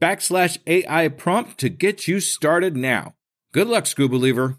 backslash AI prompt to get you started now. Good luck, Scuba Believer.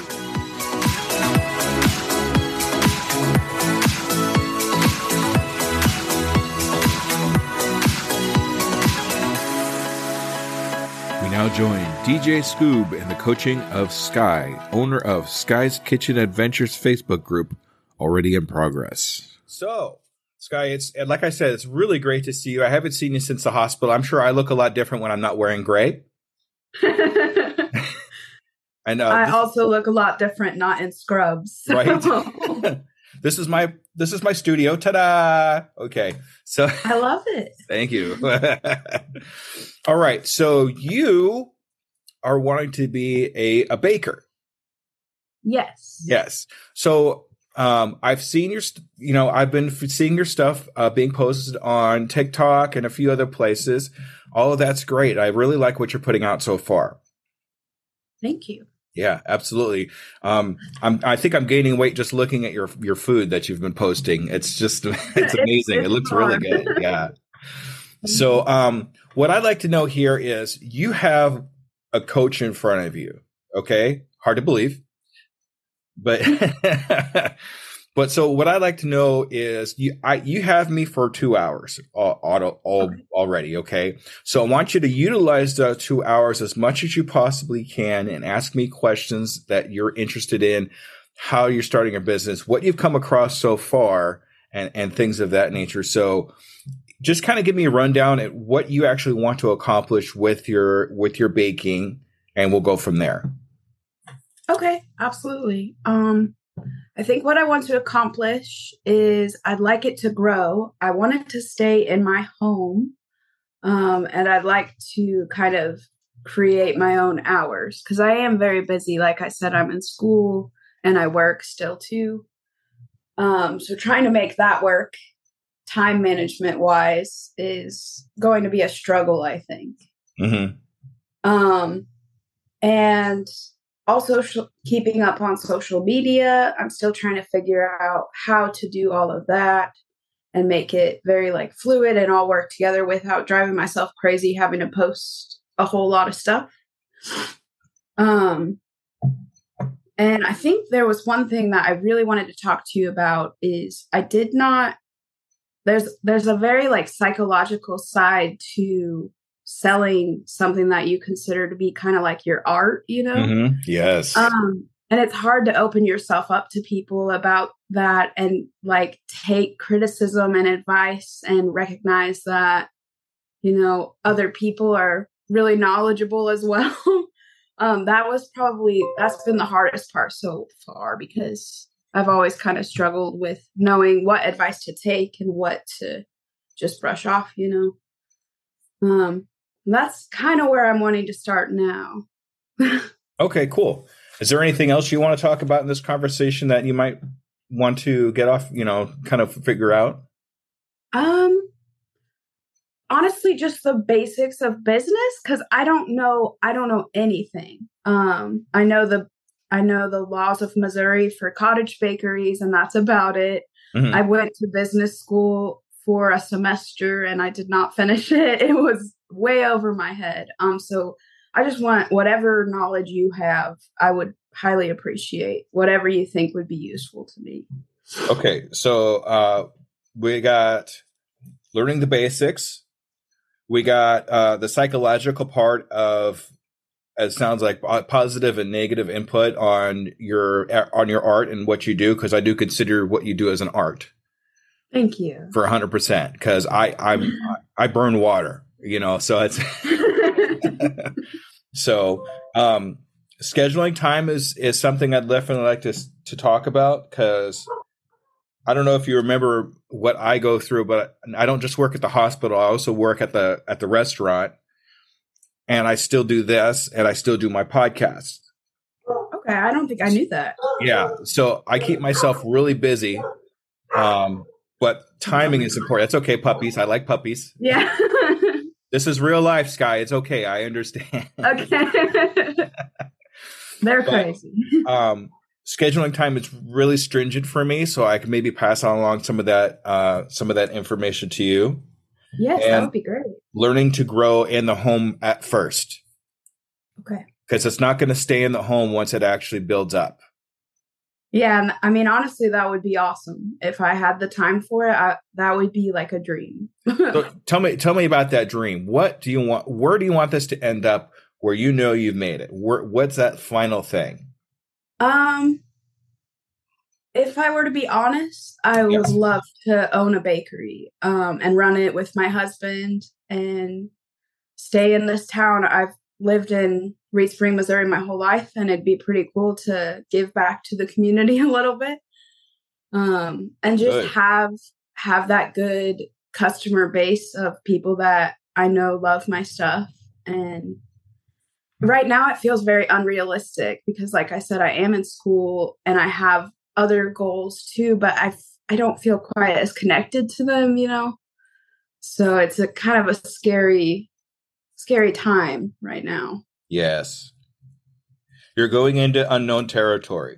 Now join DJ Scoob in the coaching of Sky, owner of Sky's Kitchen Adventures Facebook group, already in progress. So, Sky, it's like I said, it's really great to see you. I haven't seen you since the hospital. I'm sure I look a lot different when I'm not wearing gray. Uh, I know. I also look a lot different not in scrubs. Right. this is my this is my studio. Ta-da! Okay. So I love it. Thank you. All right. So you are wanting to be a, a baker. Yes. Yes. So um, I've seen your, st- you know, I've been f- seeing your stuff uh, being posted on TikTok and a few other places. All of that's great. I really like what you're putting out so far. Thank you. Yeah, absolutely. Um, I'm, I think I'm gaining weight just looking at your your food that you've been posting. It's just it's amazing. it looks really good. Yeah. So, um, what I'd like to know here is you have a coach in front of you. Okay, hard to believe, but but so what I'd like to know is you I you have me for two hours uh, auto all, okay. already. Okay, so I want you to utilize the two hours as much as you possibly can and ask me questions that you're interested in, how you're starting your business, what you've come across so far, and and things of that nature. So just kind of give me a rundown at what you actually want to accomplish with your with your baking and we'll go from there okay absolutely um i think what i want to accomplish is i'd like it to grow. I want it to stay in my home um and i'd like to kind of create my own hours because i am very busy. Like i said i'm in school and i work still too. Um so trying to make that work time management wise is going to be a struggle i think. Mm-hmm. um and also sh- keeping up on social media. I'm still trying to figure out how to do all of that and make it very like fluid and all work together without driving myself crazy having to post a whole lot of stuff. Um and i think there was one thing that i really wanted to talk to you about is i did not there's there's a very like psychological side to selling something that you consider to be kind of like your art you know mm-hmm. yes um and it's hard to open yourself up to people about that and like take criticism and advice and recognize that you know other people are really knowledgeable as well um that was probably that's been the hardest part so far because I've always kind of struggled with knowing what advice to take and what to just brush off, you know. Um, that's kind of where I'm wanting to start now. okay, cool. Is there anything else you want to talk about in this conversation that you might want to get off, you know, kind of figure out? Um honestly just the basics of business cuz I don't know I don't know anything. Um I know the I know the laws of Missouri for cottage bakeries, and that's about it. Mm-hmm. I went to business school for a semester and I did not finish it. It was way over my head. Um, so I just want whatever knowledge you have, I would highly appreciate whatever you think would be useful to me. Okay, so uh, we got learning the basics. We got uh, the psychological part of it sounds like positive and negative input on your on your art and what you do because I do consider what you do as an art. Thank you for hundred percent because I I I burn water, you know, so it's so um, scheduling time is is something I'd definitely like to to talk about because I don't know if you remember what I go through, but I don't just work at the hospital. I also work at the at the restaurant, and I still do this, and I still do my podcast. Okay, I don't think I knew that. Yeah, so I keep myself really busy, um, but timing is important. It's okay, puppies. I like puppies. Yeah. this is real life, Sky. It's okay. I understand. Okay. They're but, crazy. um, scheduling time is really stringent for me, so I can maybe pass on along some of that uh, some of that information to you. Yes, and that would be great. Learning to grow in the home at first. Okay. Because it's not going to stay in the home once it actually builds up. Yeah, I mean, honestly, that would be awesome if I had the time for it. I, that would be like a dream. so tell me, tell me about that dream. What do you want? Where do you want this to end up? Where you know you've made it? Where, what's that final thing? Um, if I were to be honest, I would yes. love to own a bakery um, and run it with my husband and stay in this town. I've lived in Reed Spring, Missouri my whole life, and it'd be pretty cool to give back to the community a little bit. Um, and just good. have have that good customer base of people that I know love my stuff. And right now it feels very unrealistic because like I said, I am in school and I have other goals too, but I I don't feel quite as connected to them, you know. So it's a kind of a scary scary time right now. Yes. You're going into unknown territory.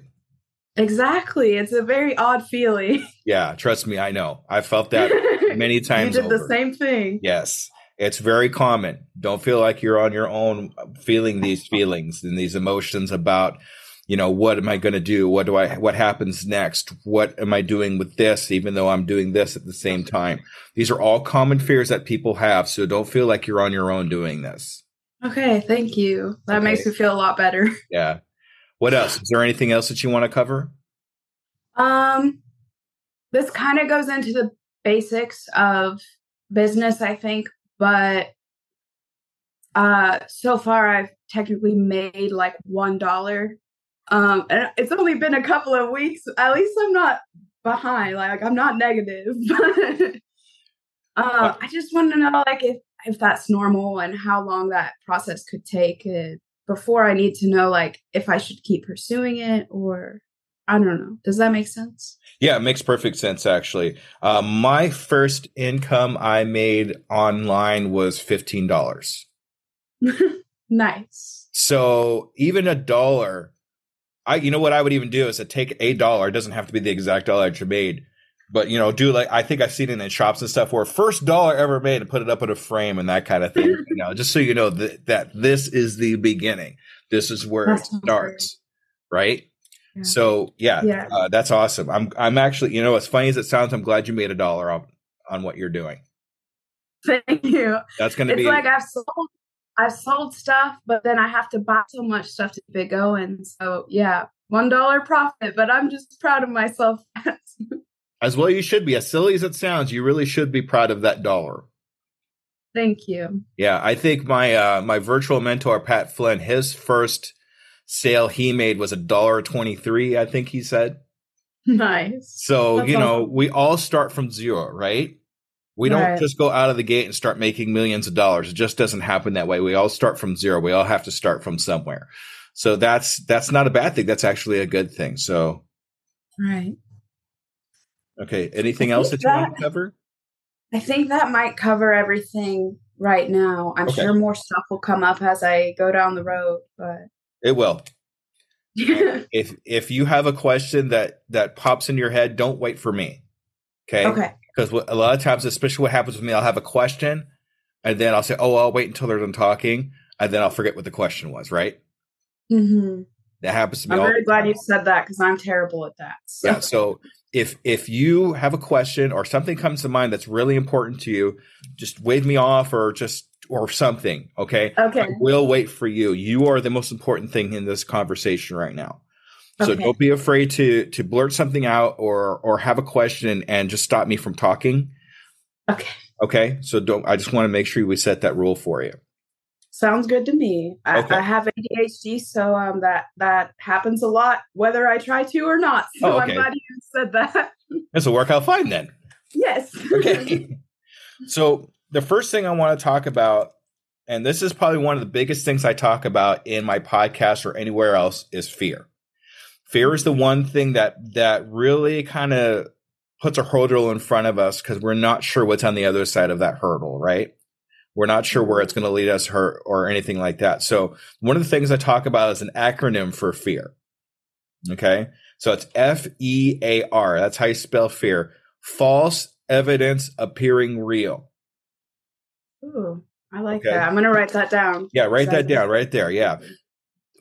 Exactly. It's a very odd feeling. Yeah, trust me, I know. I felt that many times. you did over. the same thing. Yes. It's very common. Don't feel like you're on your own feeling these feelings and these emotions about you know what am i going to do what do i what happens next what am i doing with this even though i'm doing this at the same time these are all common fears that people have so don't feel like you're on your own doing this okay thank you that okay. makes me feel a lot better yeah what else is there anything else that you want to cover um this kind of goes into the basics of business i think but uh so far i've technically made like one dollar um, and it's only been a couple of weeks. At least I'm not behind. Like I'm not negative. uh, I just want to know, like, if if that's normal and how long that process could take uh, before I need to know, like, if I should keep pursuing it or I don't know. Does that make sense? Yeah, it makes perfect sense actually. Uh, my first income I made online was fifteen dollars. nice. So even a dollar I, you know what I would even do is to take a dollar. It doesn't have to be the exact dollar that you made, but you know, do like I think I've seen it in shops and stuff where first dollar ever made and put it up in a frame and that kind of thing. you know, just so you know that that this is the beginning. This is where that's it starts, right? Yeah. So yeah, yeah. Uh, that's awesome. I'm I'm actually, you know, as funny as it sounds, I'm glad you made a dollar on on what you're doing. Thank you. That's going to be like I've sold I've sold stuff, but then I have to buy so much stuff to keep it going. So yeah, one dollar profit, but I'm just proud of myself. as well, you should be. As silly as it sounds, you really should be proud of that dollar. Thank you. Yeah, I think my uh, my virtual mentor Pat Flynn, his first sale he made was a dollar twenty three. I think he said. Nice. So That's you know, we all start from zero, right? We don't right. just go out of the gate and start making millions of dollars. It just doesn't happen that way. We all start from zero. We all have to start from somewhere. So that's that's not a bad thing. That's actually a good thing. So Right. Okay. Anything else that you that, want to cover? I think that might cover everything right now. I'm okay. sure more stuff will come up as I go down the road, but it will. if if you have a question that that pops in your head, don't wait for me. Okay. Okay because a lot of times, especially what happens with me, I'll have a question and then I'll say, "Oh, I'll wait until they're done talking." and then I'll forget what the question was. Right? Mm-hmm. That happens to me. I'm very glad you said that because I'm terrible at that. So. Yeah. So if if you have a question or something comes to mind that's really important to you, just wave me off or just or something. Okay. Okay. I will wait for you. You are the most important thing in this conversation right now. So Okay. don't be afraid to to blurt something out or or have a question and just stop me from talking. Okay. Okay. So don't. I just want to make sure we set that rule for you. Sounds good to me. I, Okay. I have ADHD, so um, that that happens a lot, whether I try to or not. So Oh, I'm glad you said that. This will work out fine then. yes. Okay. so the first thing I want to talk about, and this is probably one of the biggest things I talk about in my podcast or anywhere else, is fear. Fear is the one thing that that really kind of puts a hurdle in front of us because we're not sure what's on the other side of that hurdle, right? We're not sure where mm-hmm. it's going to lead us or, or anything like that. So one of the things I talk about is an acronym for fear. Okay. So it's F E A R. That's how you spell fear. False evidence appearing real. Ooh, I like Okay. that. I'm gonna write that down. Yeah, write that down right there. Yeah.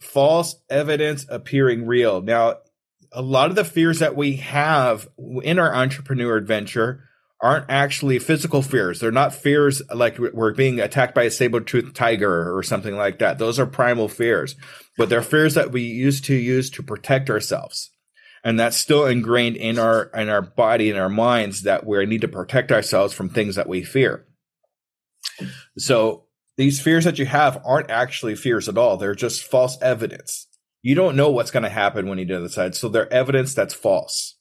False evidence appearing real. Now, a lot of the fears that we have in our entrepreneur adventure aren't actually physical fears. They're not fears like we're being attacked by a saber-toothed tiger or something like that. Those are primal fears, but they're fears that we used to use to protect ourselves. And that's still ingrained in our in our body and our minds that we need to protect ourselves from things that we fear. So these fears that you have aren't actually fears at all. They're just false evidence. You don't know what's going to happen when you do the side. So they're evidence that's false.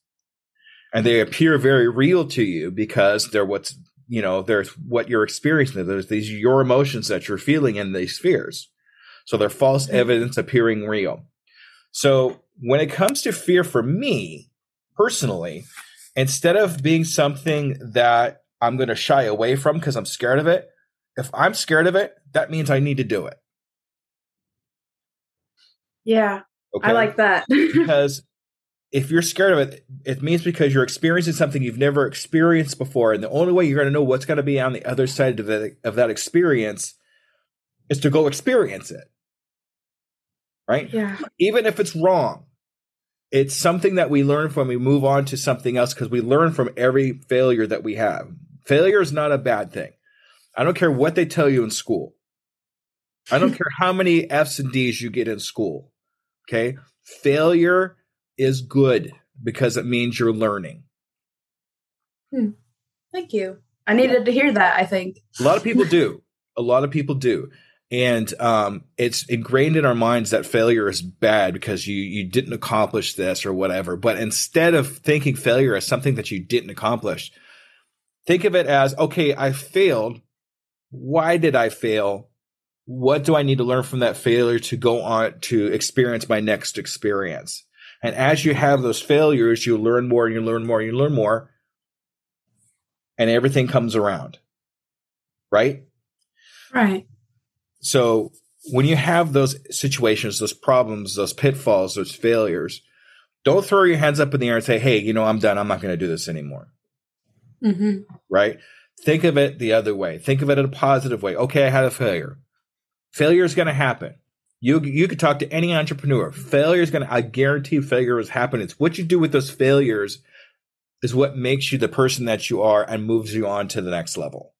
And they appear very real to you because they're what's, you know, there's what you're experiencing. There's these your emotions that you're feeling in these fears. So they're false mm-hmm. evidence appearing real. So when it comes to fear for me personally, instead of being something that I'm going to shy away from because I'm scared of it, if I'm scared of it, that means I need to do it. Yeah, Okay. I like that. because if you're scared of it, it means because you're experiencing something you've never experienced before, and the only way you're going to know what's going to be on the other side of that of that experience is to go experience it, right? yeah. Even if it's wrong, it's something that we learn from. We move on to something else because we learn from every failure that we have. Failure is not a bad thing. I don't care what they tell you in school. I don't care how many F's and D's you get in school. Okay. Failure is good because it means you're learning. Thank you. I needed to hear that. I think. A lot of people do. A lot of people do. And um, it's ingrained in our minds that failure is bad because you you didn't accomplish this or whatever. But instead of thinking failure as something that you didn't accomplish, think of it as okay, I failed. Why did I fail? What do I need to learn from that failure to go on to experience my next experience? And as you have those failures, you learn more and you learn more and you learn more. And everything comes around. Right? Right. So when you have those situations, those problems, those pitfalls, those failures, don't throw your hands up in the air and say, "Hey, you know, I'm done. I'm not going to do this anymore." hmm Right? Think of it the other way. Think of it in a positive way. Okay, I had a failure. Failure is going to happen. You you could talk to any entrepreneur. Failure is going to. I guarantee failure is happening. It's what you do with those failures is what makes you the person that you are and moves you on to the next level.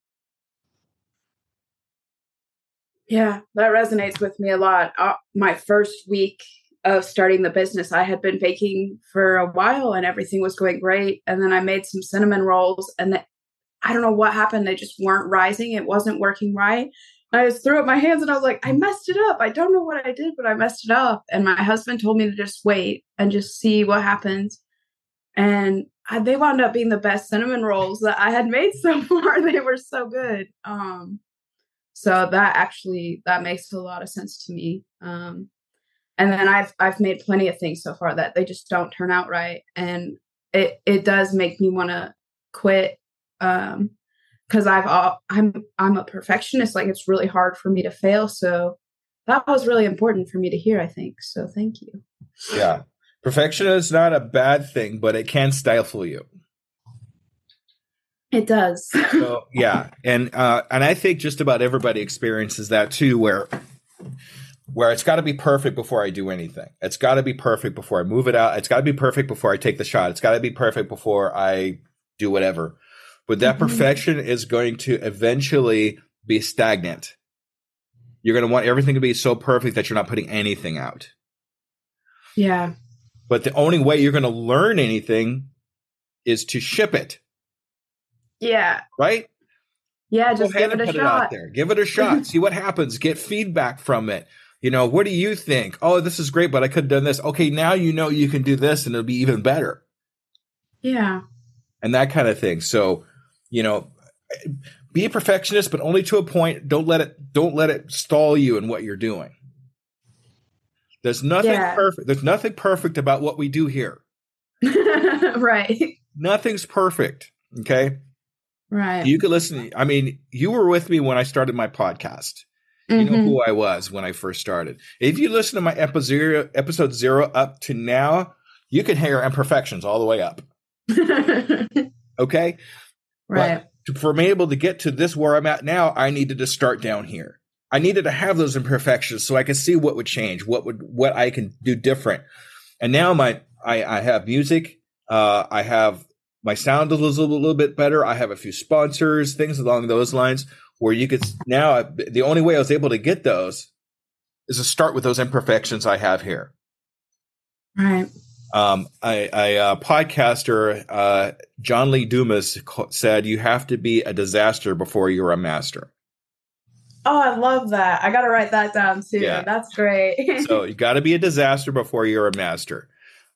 Yeah, that resonates with me a lot. Uh, my first week of starting the business, I had been baking for a while and everything was going great. And then I made some cinnamon rolls and the, I don't know what happened. They just weren't rising. It wasn't working right. I just threw up my hands and I was like, I messed it up. I don't know what I did, but I messed it up. And my husband told me to just wait and just see what happens. And I, they wound up being the best cinnamon rolls that I had made so far. they were so good. Um, so that actually that makes a lot of sense to me. Um, and then I've I've made plenty of things so far that they just don't turn out right, and it it does make me want to quit. Um, because I've all, I'm I'm a perfectionist. Like it's really hard for me to fail. So that was really important for me to hear. I think so. Thank you. Yeah. Perfection is not a bad thing, but it can stifle you. It does. So yeah, and uh, and I think just about everybody experiences that too, where where it's got to be perfect before I do anything. It's got to be perfect before I move it out. It's got to be perfect before I take the shot. It's got to be perfect before I do whatever. But that mm-hmm. perfection is going to eventually be stagnant. You're going to want everything to be so perfect that you're not putting anything out. Yeah. But the only way you're going to learn anything is to ship it. Yeah. Right? Yeah, just give it a shot. It out there. Give it a shot. See what happens. Get feedback from it. You know, what do you think? Oh, this is great, but I could have done this. Okay, now you know you can do this and it'll be even better. Yeah. And that kind of thing. So, you know, be a perfectionist, but only to a point. Don't let it don't let it stall you in what you're doing. There's nothing yeah. perfect. There's nothing perfect about what we do here. right. Nothing's perfect. Okay. Right. You could listen. I mean, you were with me when I started my podcast. You mm-hmm. know who I was when I first started. If you listen to my episode zero, episode zero up to now, you can hear imperfections all the way up. okay. Right. But for me able to get to this where I'm at now, I needed to start down here. I needed to have those imperfections so I could see what would change, what would what I can do different. And now my I, I have music. Uh, I have my sound is a little, little bit better. I have a few sponsors, things along those lines where you could now the only way I was able to get those is to start with those imperfections I have here. Right. Um, I, I uh, podcaster uh, John Lee Dumas said you have to be a disaster before you're a master. Oh, I love that. I got to write that down too. Yeah. That's great. so you got to be a disaster before you're a master.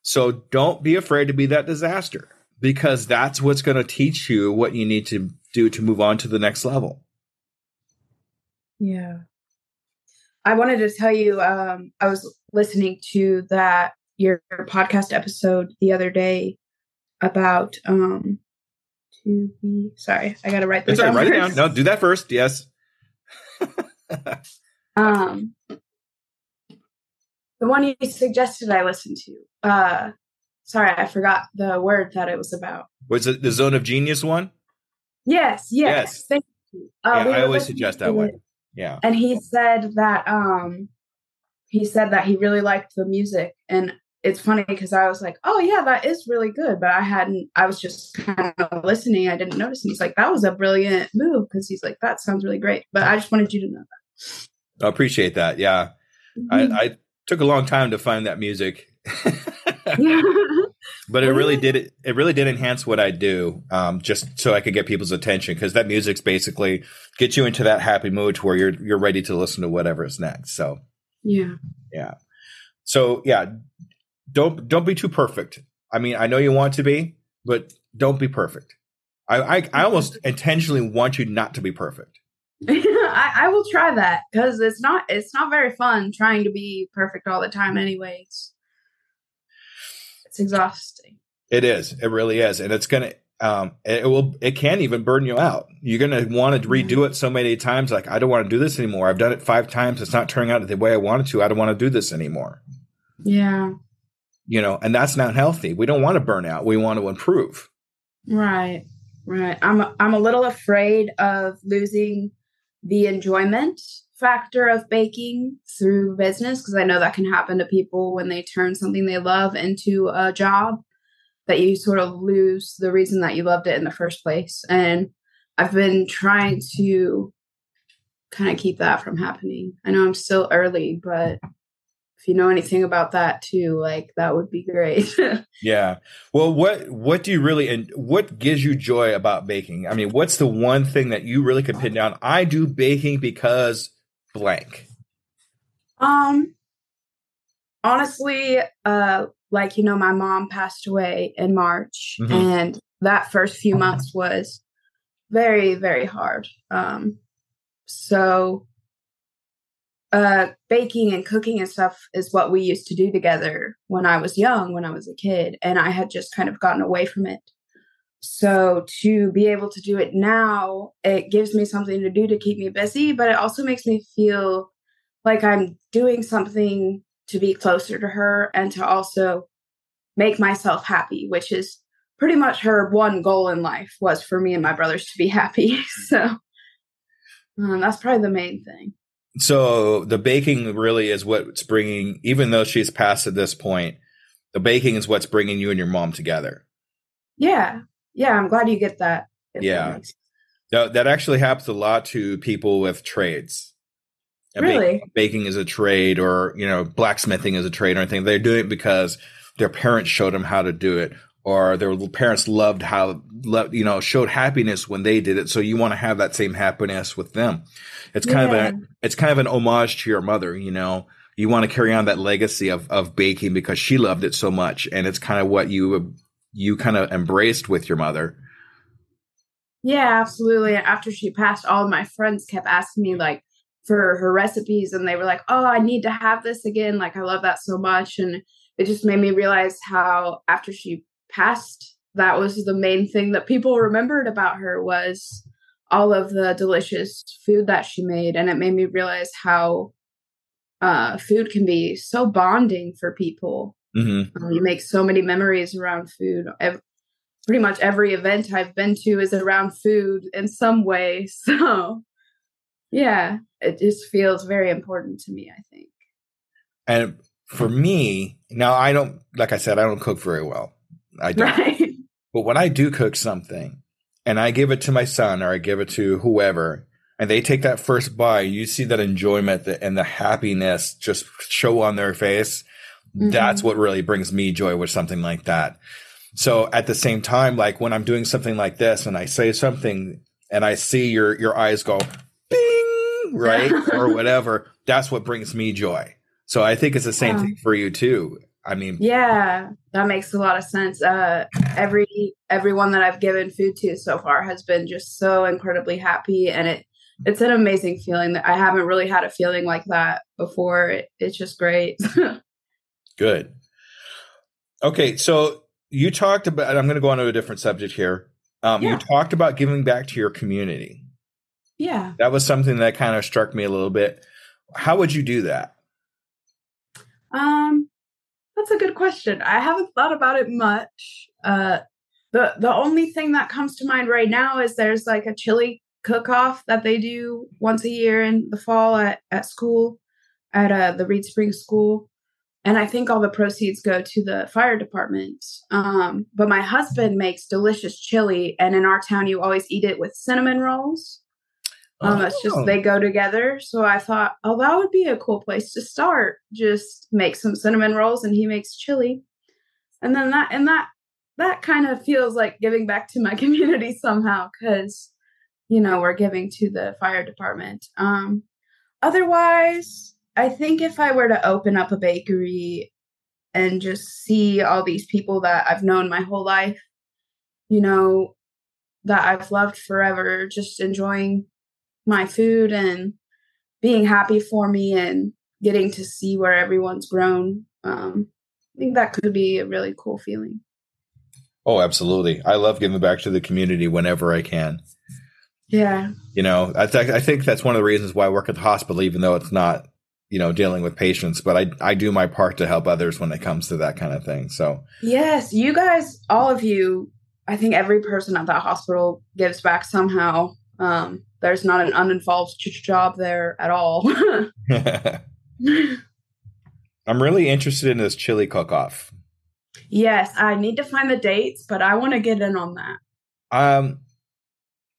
So don't be afraid to be that disaster because that's what's going to teach you what you need to do to move on to the next level. Yeah. I wanted to tell you, um, I was listening to that your podcast episode the other day about um to be sorry, I gotta write this down. Write it down. No, do that first. Yes. um the one you suggested I listen to. Uh sorry, I forgot the word that it was about. Was it the Zone of Genius one? Yes, yes. yes. Thank you. Uh, yeah, I always suggest that one. Yeah. And he said that um he said that he really liked the music and it's funny because I was like, "Oh yeah, that is really good," but I hadn't. I was just kind of listening. I didn't notice. And he's like, "That was a brilliant move," because he's like, "That sounds really great." But I just wanted you to know that. I appreciate that. Yeah, mm-hmm. I, I, took a long time to find that music. but it really did it. It really did enhance what I do, um, just so I could get people's attention because that music's basically gets you into that happy mood to where you're you're ready to listen to whatever is next. So yeah, yeah. So yeah, don't don't be too perfect. I mean, I know you want to be, but don't be perfect. I I, I almost intentionally want you not to be perfect. I, I will try that because it's not it's not very fun trying to be perfect all the time. Anyways, it's exhausting. It is. It really is, and it's gonna. Um, it will. It can even burn you out. You're gonna want to redo it so many times. Like I don't want to do this anymore. I've done it five times. It's not turning out the way I wanted to. I don't want to do this anymore. Yeah you know, and that's not healthy. We don't want to burn out. We want to improve. Right. Right. I'm I'm a little afraid of losing the enjoyment factor of baking through business because I know that can happen to people when they turn something they love into a job that you sort of lose the reason that you loved it in the first place. And I've been trying to kind of keep that from happening. I know I'm still early, but if you know anything about that too, like that would be great. yeah. Well, what what do you really and what gives you joy about baking? I mean, what's the one thing that you really could pin down? I do baking because blank. Um honestly, uh like you know my mom passed away in March mm-hmm. and that first few months was very very hard. Um so uh baking and cooking and stuff is what we used to do together when I was young, when I was a kid, and I had just kind of gotten away from it. So to be able to do it now, it gives me something to do to keep me busy, but it also makes me feel like I'm doing something to be closer to her and to also make myself happy, which is pretty much her one goal in life was for me and my brothers to be happy. so um, that's probably the main thing. So the baking really is what's bringing, even though she's past at this point, the baking is what's bringing you and your mom together. Yeah. Yeah. I'm glad you get that. Yeah. That, that actually happens a lot to people with trades. Really? Baking, baking is a trade or, you know, blacksmithing is a trade or anything. They're doing it because their parents showed them how to do it or their parents loved how, you know, showed happiness when they did it. So you want to have that same happiness with them. It's kind yeah. of a, it's kind of an homage to your mother, you know, you want to carry on that legacy of, of baking because she loved it so much. And it's kind of what you, you kind of embraced with your mother. Yeah, absolutely. After she passed, all of my friends kept asking me like for her recipes, and they were like, "Oh, I need to have this again." Like, I love that so much, and it just made me realize how after she passed, that was the main thing that people remembered about her was all of the delicious food that she made, and it made me realize how uh, food can be so bonding for people. Mm-hmm. Um, you make so many memories around food pretty much every event I've been to is around food in some way. So, yeah, it just feels very important to me, I think. And for me, now I don't, like I said, I don't cook very well. I don't. Right. But when I do cook something and I give it to my son or I give it to whoever, and they take that first bite, you see that enjoyment and the happiness just show on their face. Mm-hmm. That's what really brings me joy with something like that. So at the same time, like when I'm doing something like this and I say something and I see your your eyes go bing, right? or whatever, that's what brings me joy. So I think it's the same yeah. thing for you too. I mean Yeah, that makes a lot of sense. Uh every everyone that I've given food to so far has been just so incredibly happy and it it's an amazing feeling that I haven't really had a feeling like that before. It, it's just great. Good. Okay, so you talked about i'm going to go on to a different subject here um, yeah. you talked about giving back to your community yeah that was something that kind of struck me a little bit how would you do that um that's a good question i haven't thought about it much uh the the only thing that comes to mind right now is there's like a chili cook off that they do once a year in the fall at, at school at uh, the reed springs school and I think all the proceeds go to the fire department. Um, but my husband makes delicious chili, and in our town, you always eat it with cinnamon rolls. Um, oh. It's just they go together. So I thought, oh, that would be a cool place to start. Just make some cinnamon rolls, and he makes chili, and then that and that that kind of feels like giving back to my community somehow because you know we're giving to the fire department. Um, otherwise I think if I were to open up a bakery and just see all these people that I've known my whole life, you know, that I've loved forever, just enjoying my food and being happy for me and getting to see where everyone's grown. Um, I think that could be a really cool feeling. Oh, absolutely. I love giving back to the community whenever I can. Yeah. You know, I, th- I think that's one of the reasons why I work at the hospital, even though it's not you know dealing with patients but i i do my part to help others when it comes to that kind of thing so yes you guys all of you i think every person at that hospital gives back somehow um there's not an uninvolved job there at all i'm really interested in this chili cook off yes i need to find the dates but i want to get in on that um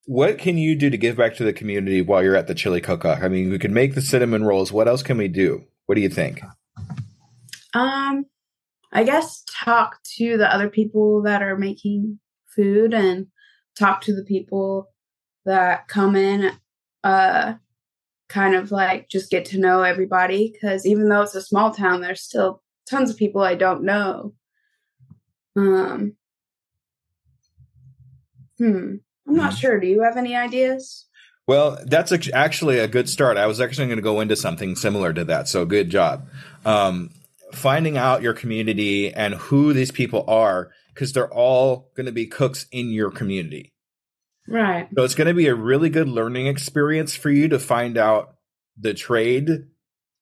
what can you do to give back to the community while you're at the chili cook-off? I mean, we can make the cinnamon rolls. What else can we do? What do you think? Um, I guess talk to the other people that are making food and talk to the people that come in uh kind of like just get to know everybody because even though it's a small town there's still tons of people i don't know um hmm I'm not mm-hmm. sure. Do you have any ideas? Well, that's actually a good start. I was actually going to go into something similar to that. So good job. Um, finding out your community and who these people are, because they're all going to be cooks in your community. Right. So it's going to be a really good learning experience for you to find out the trade,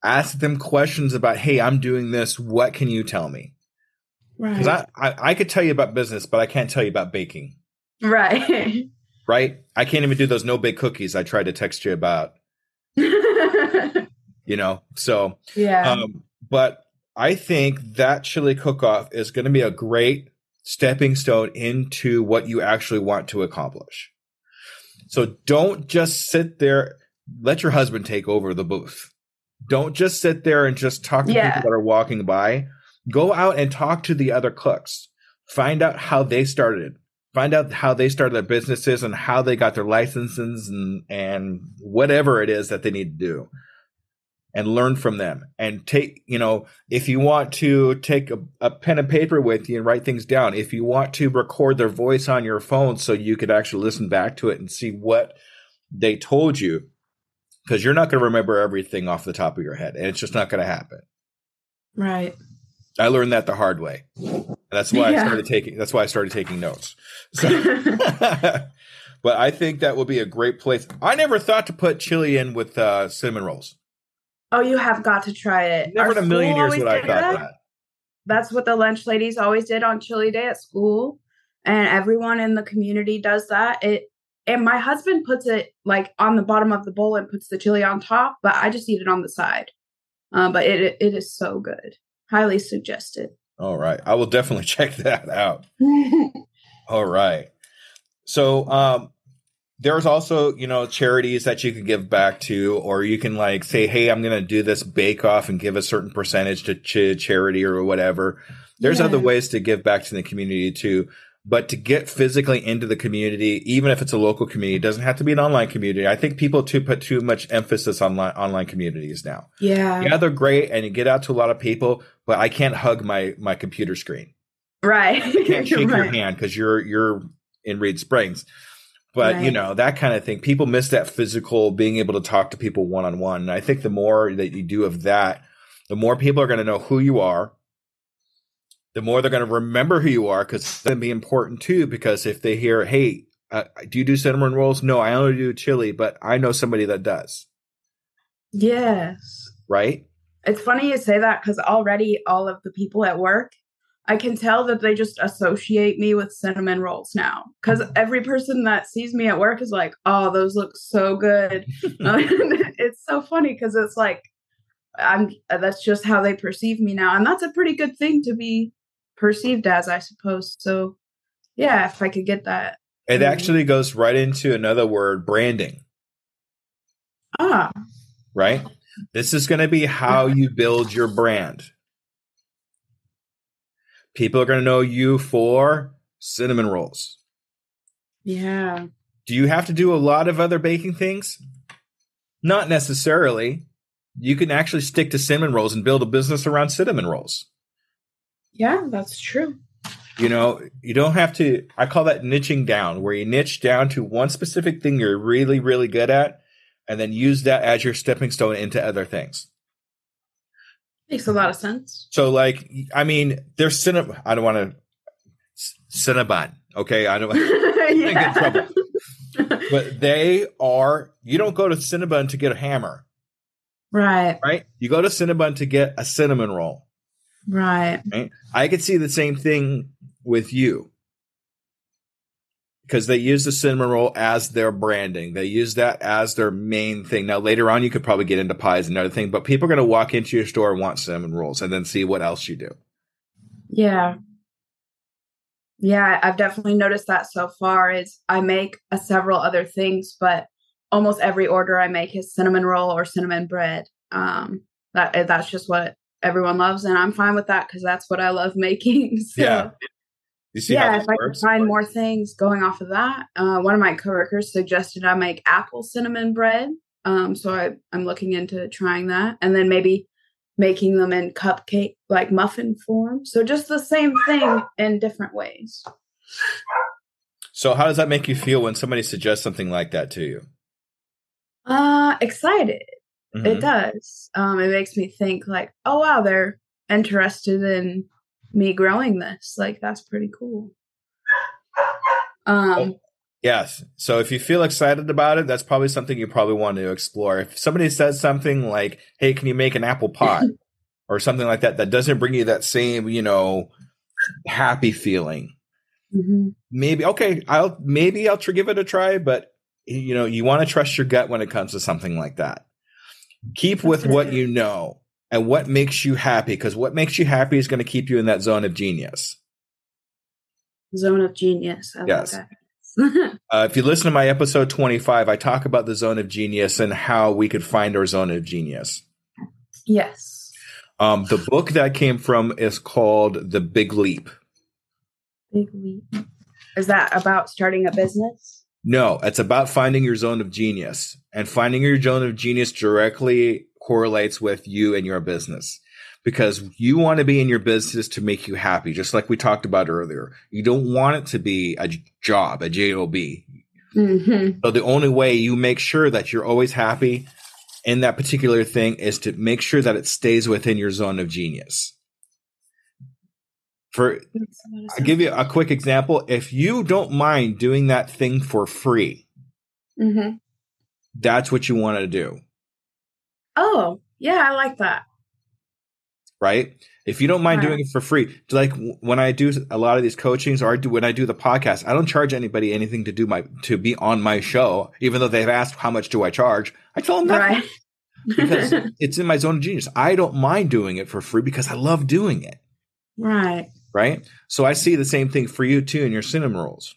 ask them questions about, hey, I'm doing this. What can you tell me? Right. Because I, I, I could tell you about business, but I can't tell you about baking. Right. right? I can't even do those no bake cookies I tried to text you about. you know, so yeah. Um, but I think that chili cook off is going to be a great stepping stone into what you actually want to accomplish. So don't just sit there, let your husband take over the booth. Don't just sit there and just talk to Yeah. people that are walking by. Go out and talk to the other cooks. Find out how they started. Find out how they started their businesses and how they got their licenses and, and whatever it is that they need to do and learn from them. And take you know if you want to take a, a pen and paper with you and write things down if you want to record their voice on your phone so you could actually listen back to it and see what they told you because you're not going to remember everything off the top of your head and it's just not going to happen. Right. i learned that the hard way. That's why i started taking that's why i started taking notes. So, but i think that would be a great place. I never thought to put chili in with uh, cinnamon rolls oh, you have got to try it. never Our in a million years would i thought that. that That's what the lunch ladies always did on chili day at school. And everyone in the community does that. It and my husband puts it like on the bottom of the bowl and puts the chili on top, but I just eat it on the side. Um, but it it is so good. Highly suggested. All right. I will definitely check that out. All right. So um there's also, you know, charities that you can give back to, or you can like say, Hey, I'm going to do this bake off and give a certain percentage to ch- charity or whatever. There's Yeah. other ways to give back to the community too. But to get physically into the community, even if it's a local community, it doesn't have to be an online community. I think people too put too much emphasis on li- online communities now. yeah. Yeah, they're great and you get out to a lot of people, but I can't hug my my computer screen. Right. I can't shake your hand because you're you're in Reed Springs. But you know that kind of thing. People miss that physical being able to talk to people one on one. And I think the more that you do of that, the more people are going to know who you are. The more they're going to remember who you are because it's going to be important too. Because if they hear, "Hey, uh, do you do cinnamon rolls?" No, I only do chili, but I know somebody that does. Yes. Right? It's funny you say that because already all of the people at work, I can tell that they just associate me with cinnamon rolls now. Because every person that sees me at work is like, "Oh, those look so good." it's so funny because it's like, I'm. That's just how they perceive me now, and that's a pretty good thing to be perceived as, I suppose. So, yeah, if I could get that. It actually goes right into another word, branding. Ah, right? This is going to be how you build your brand. People are going to know you for cinnamon rolls. yeah, Do you have to do a lot of other baking things? Not necessarily. You can actually stick to cinnamon rolls and build a business around cinnamon rolls. yeah, that's true. You know, you don't have to, I call that niching down, where you niche down to one specific thing you're really, really good at, and then use that as your stepping stone into other things. Makes a lot of sense. So, like, I mean, there's Cinnabon. I don't want to Cinnabon. Okay, I don't. get in trouble. but they are. You don't go to Cinnabon to get a hammer, right, right? You go to Cinnabon to get a cinnamon roll. right. Right? I could see the same thing with you because they use the cinnamon roll as their branding. They use that as their main thing. Now, later on, you could probably get into pies and other thing, but people are going to walk into your store and want cinnamon rolls and then see what else you do. Yeah. Yeah, I've definitely noticed that so far is I make a several other things, but almost every order I make is cinnamon roll or cinnamon bread. Um that that's just what everyone loves and I'm fine with that cuz that's what I love making. So Yeah. Yeah, if I could find more things going off of that, uh, one of my coworkers suggested I make apple cinnamon bread. Um, so I, I'm looking into trying that, and then maybe making them in cupcake, like muffin form. So just the same thing in different ways. So, how does that make you feel when somebody suggests something like that to you? Uh, excited. Mhm. It does. Um, it makes me think like, oh wow, they're interested in me growing this. Like that's pretty cool. Um, Yes. So, if you feel excited about it, that's probably something you probably want to explore. If somebody says something like, "Hey, can you make an apple pie?" or something like that, that doesn't bring you that same, you know, happy feeling. mhm. Maybe okay, I'll maybe I'll give it a try, but you know, you want to trust your gut when it comes to something like that. Keep with what you know and what makes you happy because what makes you happy is going to keep you in that zone of genius. Zone of genius. I yes. uh, if you listen to my episode 25, I talk about the zone of genius and how we could find our zone of genius. Yes. Um, the book that came from is called The Big Leap. Big Leap. Is that about starting a business? No, it's about finding your zone of genius. And finding your zone of genius directly correlates with you and your business because you want to be in your business to make you happy, just like we talked about earlier. You don't want it to be a job, a job. Mm-hmm. So the only way you make sure that you're always happy in that particular thing is to make sure that it stays within your zone of genius. For I'll give you a quick example. If you don't mind doing that thing for free, mm-hmm. that's what you want to do. Oh, yeah, I like that. Right? If you don't mind right. doing it for free, like when I do a lot of these coachings or I do when I do the podcast, I don't charge anybody anything to do my to be on my show, even though they've asked how much do I charge. I tell them nothing. Right. because it's in my zone of genius. I don't mind doing it for free because I love doing it. Right. Right. So I see the same thing for you too in your cinnamon rolls.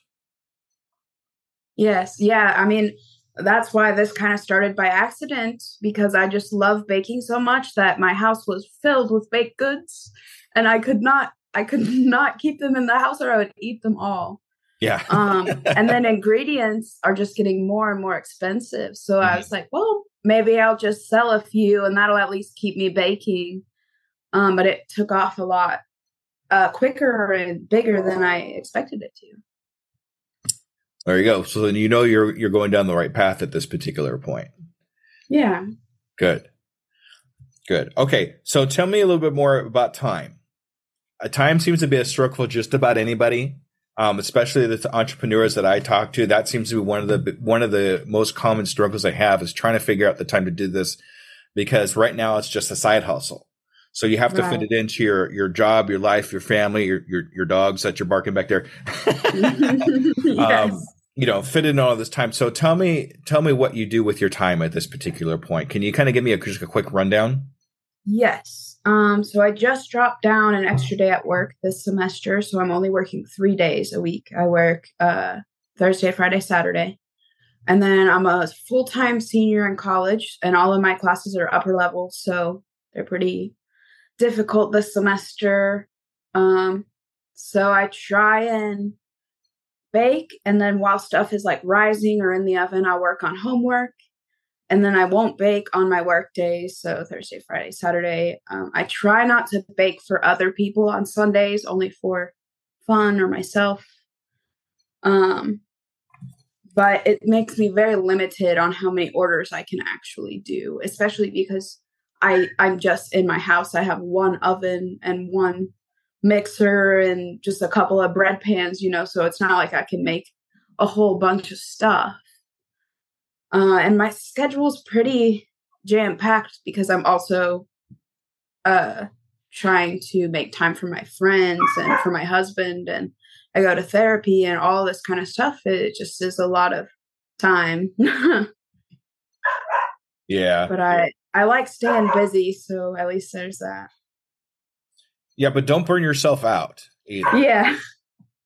Yes. Yeah. I mean, that's why this kind of started by accident because I just love baking so much that my house was filled with baked goods and I could not I could not keep them in the house or I would eat them all. Yeah. um and then ingredients are just getting more and more expensive. So mm-hmm. I was like, well, maybe I'll just sell a few and that'll at least keep me baking. Um but it took off a lot uh quicker and bigger than I expected it to. There you go. So then you know you're you're going down the right path at this particular point. Yeah. Good. Good. Okay. So tell me a little bit more about time. A time seems to be a struggle for just about anybody, um, especially the entrepreneurs that I talk to. That seems to be one of the one of the most common struggles I have is trying to figure out the time to do this because right now it's just a side hustle. So you have to right. fit it into your your job, your life, your family, your your, your dogs that you're barking back there. yes. um, you know, fit in all this time. So tell me, tell me what you do with your time at this particular point. Can you kind of give me a, just a quick rundown? Yes. Um, so I just dropped down an extra day at work this semester. So I'm only working three days a week. I work uh, Thursday, Friday, Saturday. And then I'm a full time senior in college, and all of my classes are upper level. So they're pretty difficult this semester. Um, so I try and bake. And then while stuff is like rising or in the oven, I'll work on homework. And then I won't bake on my work days. So Thursday, Friday, Saturday. Um, I try not to bake for other people on Sundays, only for fun or myself. Um, but it makes me very limited on how many orders I can actually do, especially because I I'm just in my house. I have one oven and one mixer and just a couple of bread pans, you know, so it's not like I can make a whole bunch of stuff. Uh, and my schedule's pretty jam packed because I'm also uh, trying to make time for my friends and for my husband, and I go to therapy and all this kind of stuff. It just is a lot of time. yeah, but I I like staying ah. busy, so at least there's that. Yeah, but don't burn yourself out either. Yeah.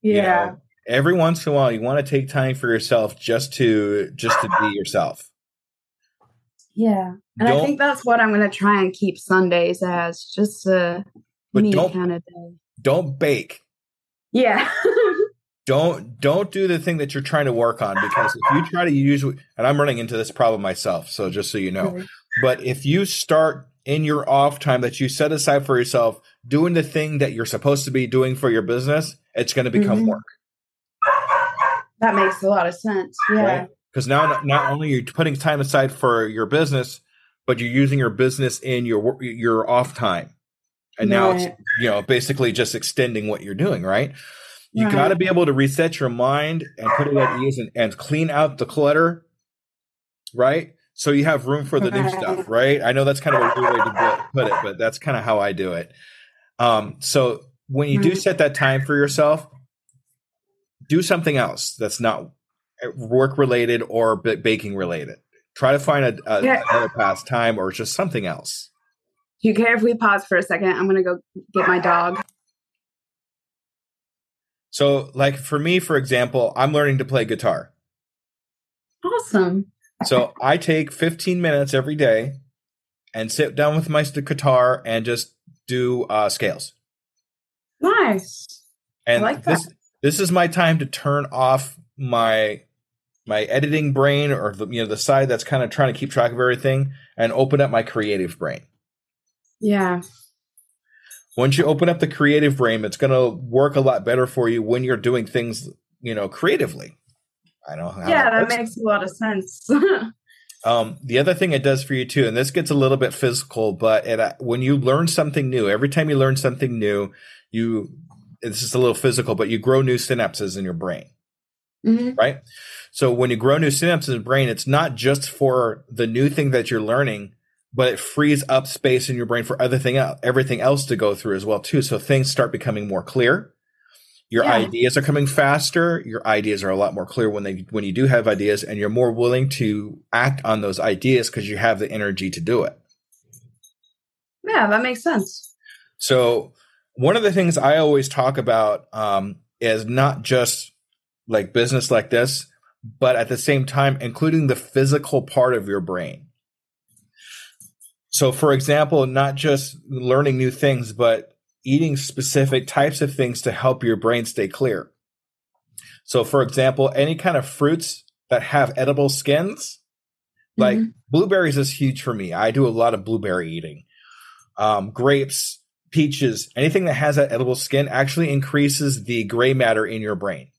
Yeah. You know, every once in a while you want to take time for yourself just to just to be yourself. Yeah. And don't, I think that's what I'm going to try and keep Sundays as just a me kind of day. Don't bake. Yeah. don't don't do the thing that you're trying to work on because if you try to use and I'm running into this problem myself, so just so you know. But if you start in your off time that you set aside for yourself doing the thing that you're supposed to be doing for your business, it's going to become mm-hmm. work. That makes a lot of sense. Yeah. Because right? now, not only are you putting time aside for your business, but you're using your business in your your off time, and right. now it's you know basically just extending what you're doing. Right. You right. got to be able to reset your mind and put it at ease and, and clean out the clutter. Right so you have room for the new stuff, right? I know that's kind of a weird way to put it, but that's kind of how I do it. Um, so when you do mm-hmm. set that time for yourself, do something else that's not work related or baking related. Try to find a, a yeah. another pastime or just something else. Do you care if we pause for a second? I'm going to go get my dog. So, like for me, for example, I'm learning to play guitar. Awesome. So I take 15 minutes every day and sit down with my guitar and just do uh, scales. Nice. And like this this is my time to turn off my my editing brain or the you know the side that's kind of trying to keep track of everything and open up my creative brain. Yeah. Once you open up the creative brain, it's going to work a lot better for you when you're doing things, you know, creatively. I know. yeah, that, that makes a lot of sense. um, the other thing it does for you too, and this gets a little bit physical, but it, uh, when you learn something new, every time you learn something new, you this is a little physical, but you grow new synapses in your brain. Mm-hmm. Right. So when you grow new synapses in the brain, it's not just for the new thing that you're learning, but it frees up space in your brain for other thing everything else to go through as well too. So things start becoming more clear. Your yeah. ideas are coming faster. Your ideas are a lot more clear when they when you do have ideas, and you're more willing to act on those ideas because you have the energy to do it. Yeah, that makes sense. So one of the things I always talk about um, is not just like business like this, but at the same time, including the physical part of your brain. So, for example, not just learning new things, but eating specific types of things to help your brain stay clear. So, for example, any kind of fruits that have edible skins, like mm-hmm. blueberries is huge for me. I do a lot of blueberry eating. Um, grapes, peaches, anything that has that edible skin actually increases the gray matter in your brain.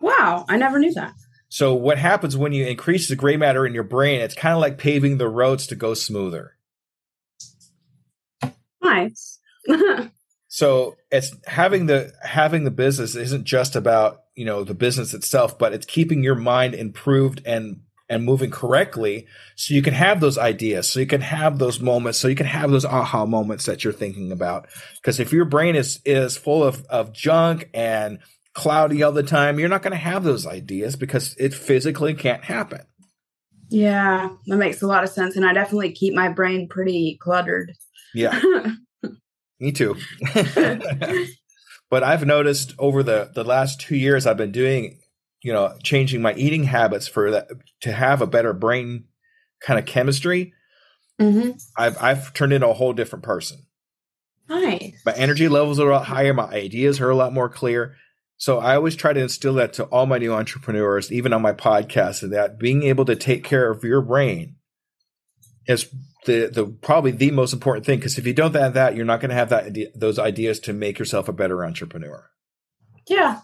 Wow, I never knew that. So what happens when you increase the gray matter in your brain? It's kind of like paving the roads to go smoother. Nice. so it's having the having the business isn't just about you know the business itself, but it's keeping your mind improved and and moving correctly so you can have those ideas so you can have those moments so you can have those aha moments that you're thinking about. Because if your brain is is full of of junk and cloudy all the time you're not going to have those ideas because it physically can't happen. Yeah that makes a lot of sense and i definitely keep my brain pretty cluttered. Yeah me too but i've noticed over the the last two years i've been doing you know, changing my eating habits for that to have a better brain kind of chemistry, mm-hmm. I've I've turned into a whole different person. Nice. My energy levels are a lot higher. My ideas are a lot more clear. So I always try to instill that to all my new entrepreneurs, even on my podcast, that being able to take care of your brain is the the probably the most important thing. Because if you don't have that, you're not going to have that those ideas to make yourself a better entrepreneur. Yeah,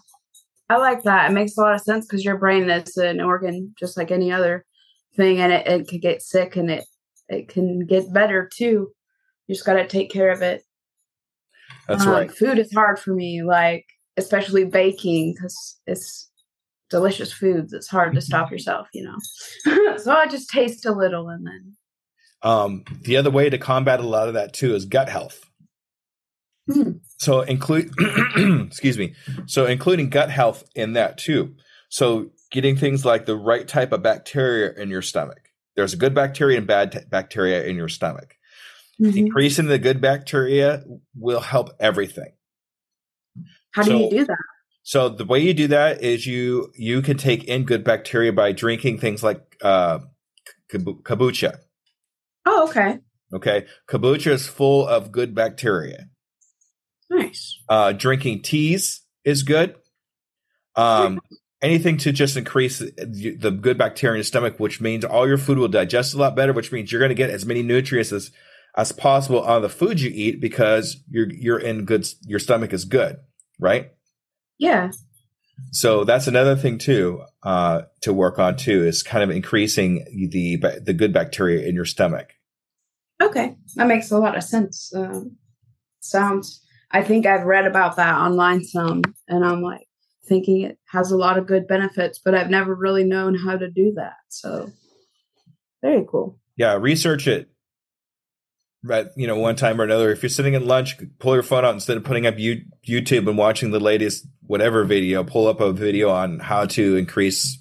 I like that. It makes a lot of sense because your brain is an organ just like any other thing, and it, it could get sick and it it can get better too. You just got to take care of it. That's um, right. Food is hard for me, like especially baking because it's delicious foods. It's hard to stop yourself, you know. so I just taste a little and then. Um, the other way to combat a lot of that too is gut health. Mm-hmm. So include, excuse me. So including gut health in that too. So getting things like the right type of bacteria in your stomach. There's a good bacteria and bad t- bacteria in your stomach. Mm-hmm. Increasing the good bacteria will help everything. How do you do that? So the way you do that is you you can take in good bacteria by drinking things like uh, kombucha. Oh, okay. Okay, kombucha is full of good bacteria. Nice. Uh, drinking teas is good. Um, anything to just increase the, the good bacteria in your stomach, which means all your food will digest a lot better, which means you're going to get as many nutrients as, as possible on the food you eat because you're you're in good. Your stomach is good, right? Yeah. So that's another thing too uh, to work on too is kind of increasing the the good bacteria in your stomach. Okay, that makes a lot of sense. Um, sounds I think I've read about that online some, and I'm like thinking it has a lot of good benefits, but I've never really known how to do that. So very cool. Yeah, research it. But you know, one time or another, if you're sitting at lunch, pull your phone out instead of putting up YouTube and watching the latest whatever video. Pull up a video on how to increase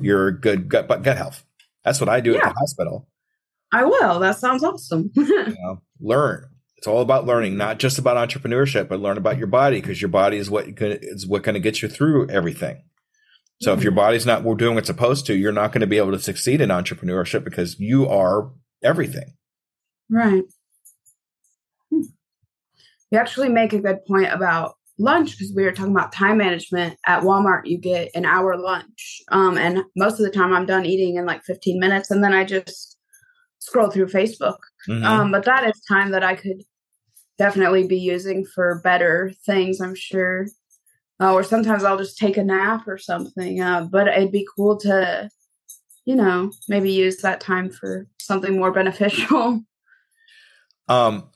your good gut gut health. That's what I do yeah. at the hospital. I will. That sounds awesome. you know, learn. It's all about learning, not just about entrepreneurship, but learn about your body because your body is what is what going to get you through everything. So mm-hmm. if your mm-hmm. body's not doing what's supposed to, you're not going to be able to succeed in entrepreneurship because you are everything. Right. Hmm. You actually make a good point about lunch because we were talking about time management at Walmart. You get an hour lunch, um, and most of the time I'm done eating in like 15 minutes, and then I just scroll through Facebook. Mm-hmm. Um, but that is time that I could definitely be using for better things. I'm sure, uh, or sometimes I'll just take a nap or something. Uh, but it'd be cool to, you know, maybe use that time for something more beneficial. Um,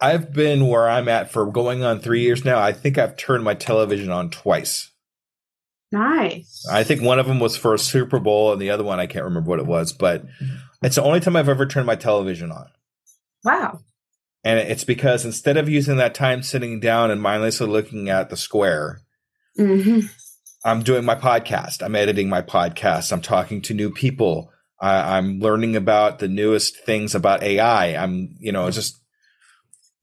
I've been where I'm at for going on three years now. I think I've turned my television on twice. Nice. I think one of them was for a Super Bowl, and the other one I can't remember what it was, but it's the only time I've ever turned my television on. Wow. And it's because instead of using that time sitting down and mindlessly looking at the square, mm-hmm. I'm doing my podcast. I'm editing my podcast. I'm talking to new people. I, I'm learning about the newest things about AI. I'm, you know, it's just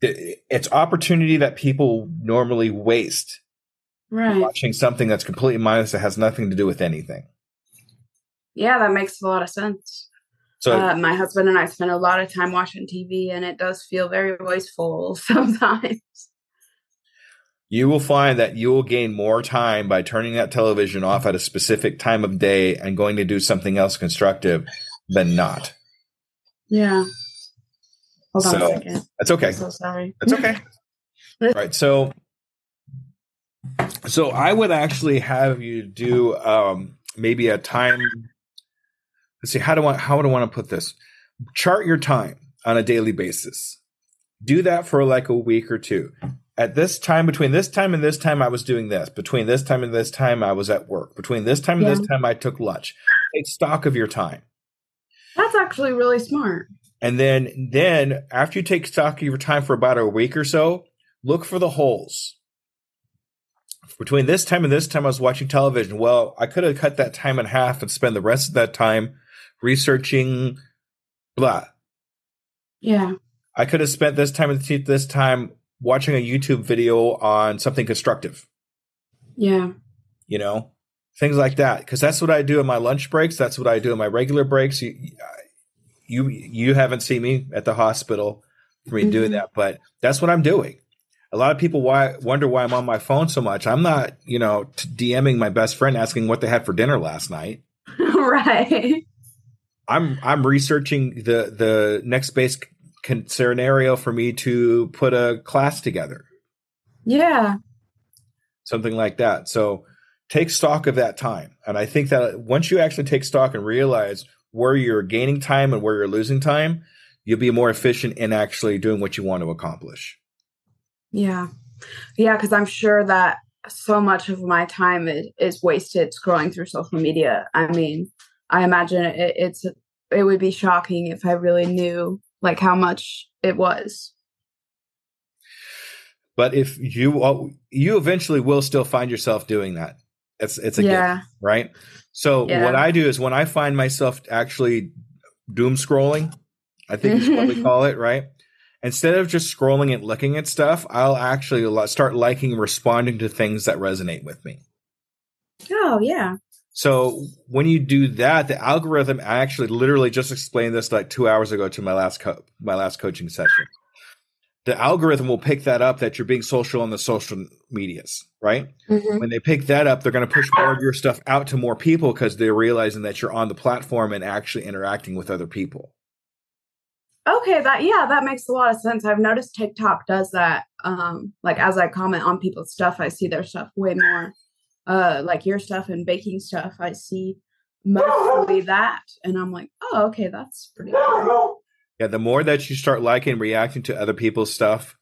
it's opportunity that people normally waste right watching something that's completely mindless that has nothing to do with anything yeah that makes a lot of sense so uh, my husband and i spend a lot of time watching tv and it does feel very wasteful sometimes you will find that you will gain more time by turning that television off at a specific time of day and going to do something else constructive than not yeah Hold so, on a second. That's okay. I'm so sorry. That's okay. All right. So, so I would actually have you do um, maybe a time. Let's see. How do I how do I want to put this? Chart your time on a daily basis. Do that for like a week or two. At this time, between this time and this time, I was doing this. Between this time and this time, I was at work. Between this time and yeah. this time, I took lunch. Take stock of your time. That's actually really smart. And then, then after you take stock of your time for about a week or so, look for the holes. Between this time and this time, I was watching television. Well, I could have cut that time in half and spend the rest of that time researching blah. Yeah. I could have spent this time this time watching a YouTube video on something constructive. Yeah. You know, things like that. Because that's what I do in my lunch breaks. That's what I do in my regular breaks. You, you you haven't seen me at the hospital for me mm-hmm. doing that, but that's what I'm doing. A lot of people why wonder why I'm on my phone so much. I'm not, you know, DMing my best friend asking what they had for dinner last night. right. I'm I'm researching the the next base scenario for me to put a class together. Yeah. Something like that. So take stock of that time. And I think that uh, once you actually take stock and realize where you're gaining time and where you're losing time, you'll be more efficient in actually doing what you want to accomplish. Yeah. Yeah, because I'm sure that so much of my time is, is, wasted scrolling through social media. I mean, I imagine it, it's it would be shocking if I really knew like how much it was. But if you uh, you eventually will still find yourself doing that. It's it's a yeah. gift, right? So yeah. what I do is when I find myself actually doom scrolling, I think is what we call it, right? Instead of just scrolling and looking at stuff, I'll actually start liking responding to things that resonate with me. Oh, yeah. So when you do that, the algorithm I actually literally just explained this like 2 hours ago to my last co- my last coaching session the algorithm will pick that up that you're being social on the social medias, right? Mm-hmm. When they pick that up, they're going to push more of your stuff out to more people because they're realizing that you're on the platform and actually interacting with other people. Okay, that yeah, that makes a lot of sense. I've noticed TikTok does that. Um, like as I comment on people's stuff, I see their stuff way more. Uh, like your stuff and baking stuff, I see mostly that, and I'm like, oh, okay, that's pretty. Cool. Yeah, the more that you start liking reacting to other people's stuff,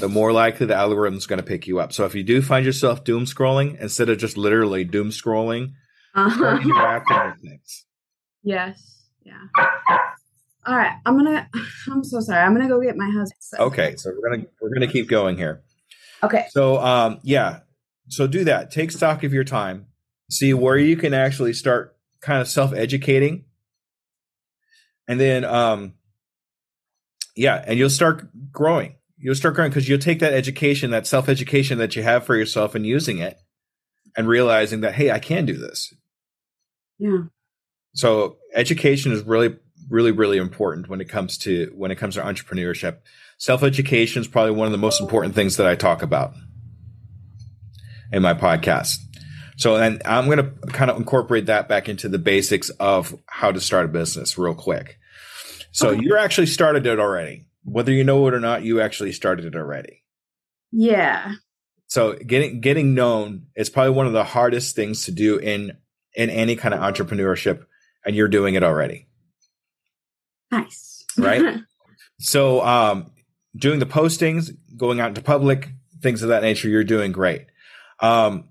the more likely the algorithm's going to pick you up. So if you do find yourself doom scrolling, instead of just literally doom scrolling, uh-huh. interacting with things. Yes. Yeah. All right. I'm gonna. I'm so sorry. I'm gonna go get my husband. So. Okay. So we're gonna we're gonna keep going here. Okay. So um yeah. So do that. Take stock of your time. See where you can actually start kind of self educating and then um yeah and you'll start growing. You'll start growing because you'll take that education that self-education that you have for yourself and using it and realizing that hey i can do this. Yeah. So education is really really really important when it comes to when it comes to entrepreneurship. Self-education is probably one of the most important things that i talk about in my podcast. So and i'm going to kind of incorporate that back into the basics of how to start a business real quick. So Okay. you're actually started it already. Whether you know it or not you actually started it already. Yeah. So getting getting known is probably one of the hardest things to do in in any kind of entrepreneurship and you're doing it already. Nice. Right? so um doing the postings going out into public things of that nature you're doing great um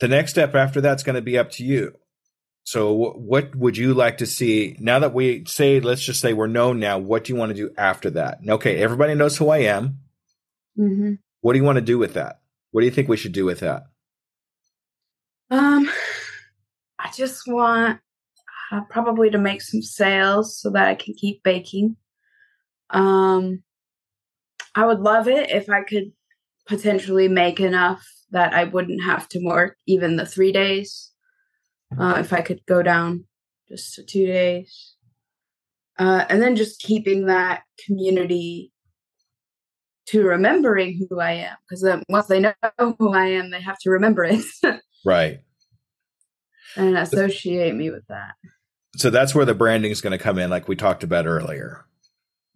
the next step after that's going to be up to you. So wh- what would you like to see? Now that we say let's just say we're known now what do you want to do after that? Okay everybody knows who i am. Hmm what do you want to do with that? What do you think we should do with that? Um, I just want uh, probably to make some sales so that I can keep baking. Um, I would love it if I could potentially make enough that I wouldn't have to work even the three days. Uh, if I could go down just to two days. Uh, and then just keeping that community to remembering who I am. Because then once they know who I am, they have to remember it. right and associate me with that. so that's where the branding is going to come in like we talked about earlier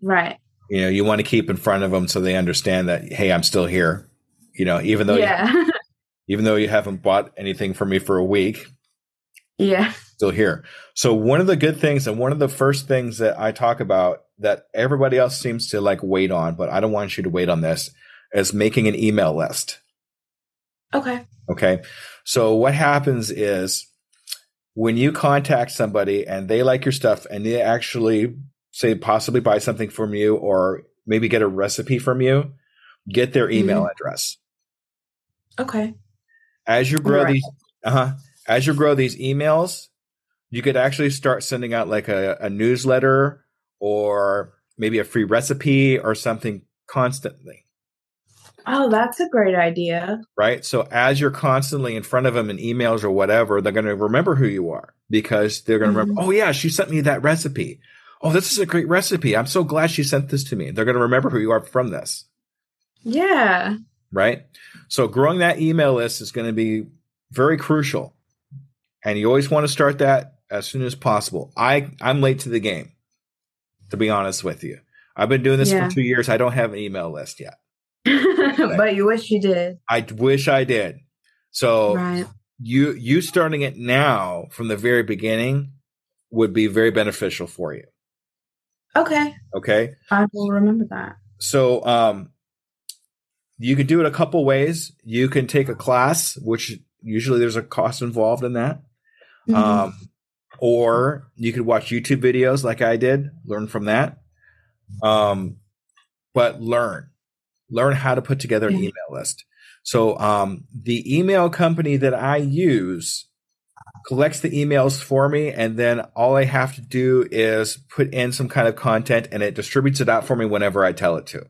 Right. You know you want to keep in front of them so they understand that hey i'm still here you know even though yeah. you, even though you haven't bought anything from me for a week yeah. still here so one of the good things and one of the first things that i talk about that everybody else seems to like wait on but i don't want you to wait on this is making an email list Okay. Okay. So what happens is when you contact somebody and they like your stuff and they actually say possibly buy something from you or maybe get a recipe from you, get their email address. Okay. As you grow Right. these uh-huh, as you grow these emails, you could actually start sending out like a, a newsletter or maybe a free recipe or something constantly. Oh, that's a great idea. right? So as you're constantly in front of them in emails or whatever, they're going to remember who you are because they're going to remember, oh yeah, she sent me that recipe. Oh, this is a great recipe. I'm so glad she sent this to me. They're going to remember who you are from this, Yeah. right? So growing that email list is going to be very crucial. And you always want to start that as soon as possible. I I'm late to the game. To be honest with you. I've been doing this Yeah. for 2 years. I don't have an email list yet. but you wish you did. I wish I did. So Right. you you starting it now from the very beginning would be very beneficial for you Okay. okay? I will remember that. so um you could do it a couple ways. You can take a class which usually there's a cost involved in that. Mhm. um or you could watch youtube videos like i did learn from that. Um but learn. Learn how to put together an email list. So um the email company that i use collects the emails for me and then all i have to do is put in some kind of content and it distributes it out for me whenever i tell it to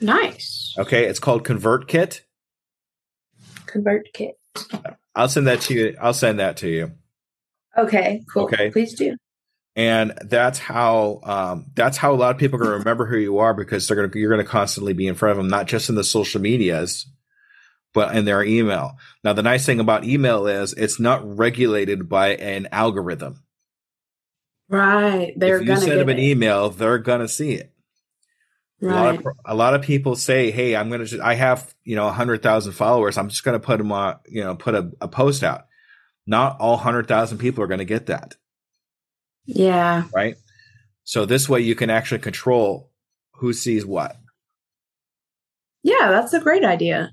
nice. okay it's called ConvertKit Convert kit. i'll send that to you i'll send that to you Okay. Cool. Okay. Please do. and that's how um, that's how a lot of people are going to remember who you are because they're going to you're going to constantly be in front of them, not just in the social medias, but in their email. Now, the nice thing about email is it's not regulated by an algorithm. Right. They're if you gonna send them an it. email, they're going to see it. A lot Right. of a lot of people say, "Hey, I'm going to I have you know hundred thousand followers. I'm just going to put them on you know put a, a post out." Not all hundred thousand people are going to get that. Yeah. right? So this way you can actually control who sees what. Yeah, that's a great idea.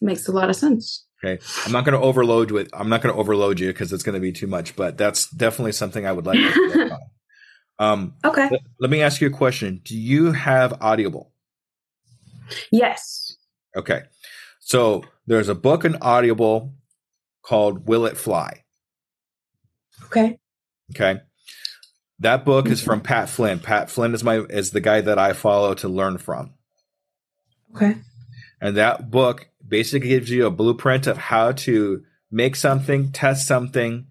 Makes a lot of sense. Okay. I'm not going to overload with I'm not going to overload you because it's going to be too much, but that's definitely something I would like to. Um Okay. let, let me ask you a question. Do you have Audible? Yes. Okay. So there's a book in Audible called Will It Fly? Okay. Okay. That book is from Pat Flynn. Pat Flynn is my is the guy that I follow to learn from. Okay. And that book basically gives you a blueprint of how to make something, test something,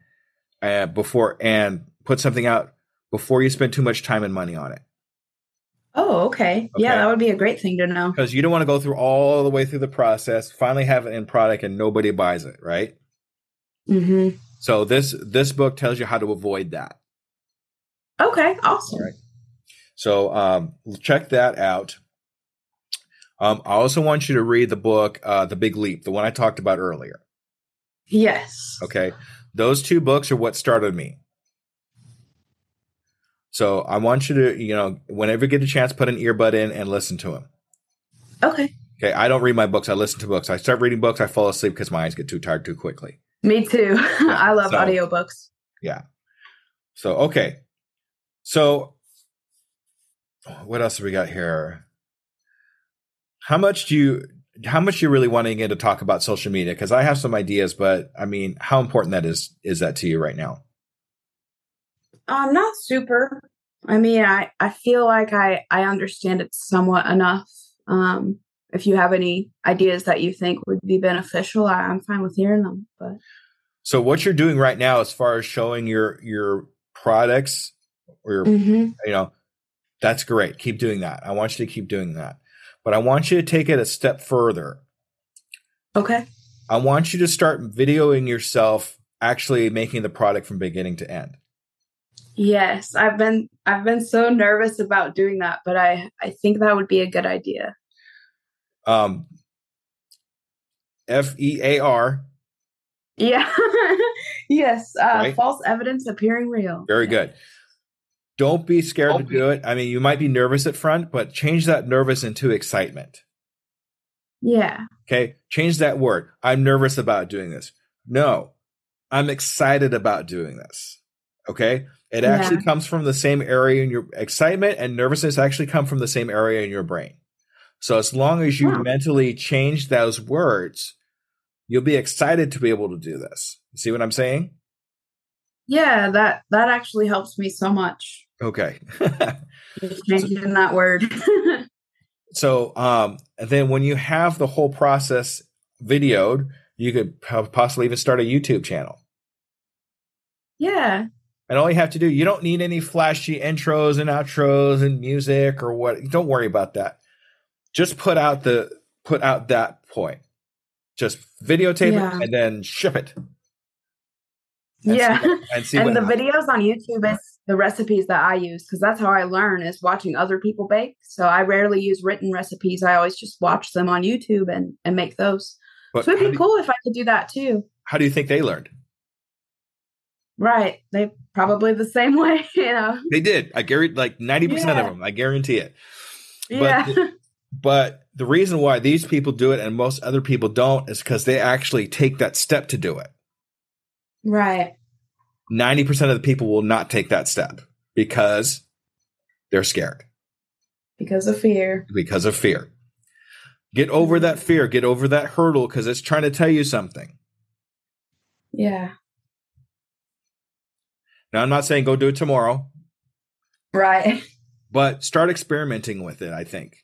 uh, before and put something out before you spend too much time and money on it. Oh, okay. okay. Yeah, that would be a great thing to know. Because you don't want to go through all the way through the process, finally have it in product, and nobody buys it, right? Mm-hmm. So this this book tells you how to avoid that. Okay, awesome. Right. So um, check that out. Um, I also want you to read the book, uh, The Big Leap, the one I talked about earlier. Yes. Okay. Those two books are what started me. So I want you to, you know, whenever you get a chance, put an earbud in and listen to them. Okay. Okay. I don't read my books. I listen to books. I start reading books. I fall asleep because my eyes get too tired too quickly. Me too. Yeah, I love so, audiobooks. Yeah. So, okay. So, what else have we got here? How much do you, how much you really wanting to get to talk about social media? Because I have some ideas, but I mean, how important that is, is that to you right now? Um, not super. I mean, I, I feel like I, I understand it somewhat enough. Um, if you have any ideas that you think would be beneficial, I, I'm fine with hearing them. But so, what you're doing right now, as far as showing your your products or your, mm-hmm. you know, that's great. Keep doing that. I want you to keep doing that. But I want you to take it a step further. Okay. I want you to start videoing yourself actually making the product from beginning to end. Yes, I've been I've been so nervous about doing that, but I I think that would be a good idea. Um F E A R. Yeah. yes, uh right? false evidence appearing real. Very good. Don't be scared Don't to be. do it. I mean, you might be nervous at front, but change that nervous into excitement. Yeah. Okay? Change that word. I'm nervous about doing this. No. I'm excited about doing this. Okay? It yeah. actually comes from the same area in your excitement and nervousness actually come from the same area in your brain. So as long as you mentally change those words, you'll be excited to be able to do this. You see what I'm saying? Yeah, that that actually helps me so much. Okay. changing that word. so um then when you have the whole process videoed, you could possibly even start a YouTube channel. Yeah. And all you have to do, you don't need any flashy intros and outros and music or what. Don't worry about that. Just put out the put out that point. Just videotape yeah. it and then ship it. And yeah. See and, see and the happens. videos on YouTube is the recipes that I use because that's how I learn is watching other people bake. So I rarely use written recipes. I always just watch them on YouTube and and make those. But so it'd be cool if I could do that too. How do you think they learned? Right. They probably the same way, you know. They did. I guarantee like 90% yeah. of them. I guarantee it. But yeah. The, but the reason why these people do it and most other people don't is because they actually take that step to do it. Right. 90% of the people will not take that step because they're scared. Because of fear. Because of fear. Get over that fear, get over that hurdle because it's trying to tell you something. Yeah. Now, I'm not saying go do it tomorrow. Right. But start experimenting with it, I think.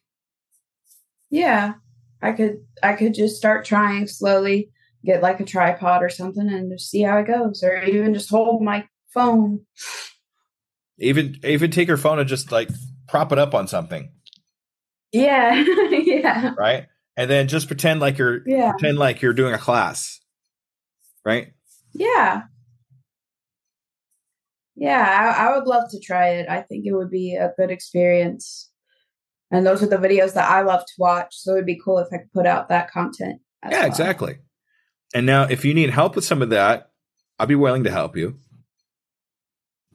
Yeah. I could I could just start trying slowly, get like a tripod or something and just see how it goes. Or even just hold my phone. Even even take your phone and just like prop it up on something. Yeah. yeah. Right? And then just pretend like you're yeah. pretend like you're doing a class. Right? Yeah. Yeah, I, I, would love to try it. I think it would be a good experience. And those are the videos that I love to watch. So it'd be cool if I could put out that content. Yeah, well. exactly. And now, if you need help with some of that, I'll be willing to help you.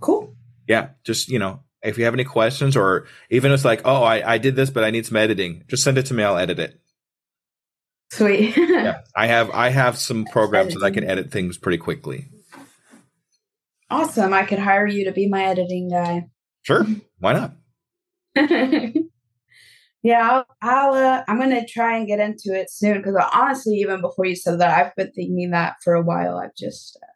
Cool. Yeah, just you know, if you have any questions, or even if it's like, oh, I, I did this, but I need some editing, just send it to me. I'll edit it. Sweet. yeah, I have I have some programs that I can edit things pretty quickly. Awesome. I could hire you to be my editing guy. Sure. Why not? yeah, I'll, I'll uh, I'm going to try and get into it soon because honestly, even before you said that, I've been thinking that for a while. I've just uh,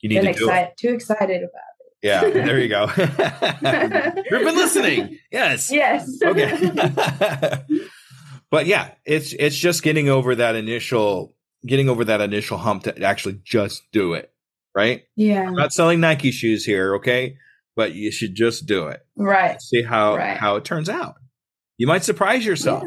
you need been to excited, too excited about it. Yeah, there you go. You've been listening. Yes. Yes. Okay. but yeah, it's it's just getting over that initial getting over that initial hump to actually just do it. Right? Yeah. I'm not selling Nike shoes here, okay? But you should just do it. Right. See how Right. how it turns out. You might surprise yourself.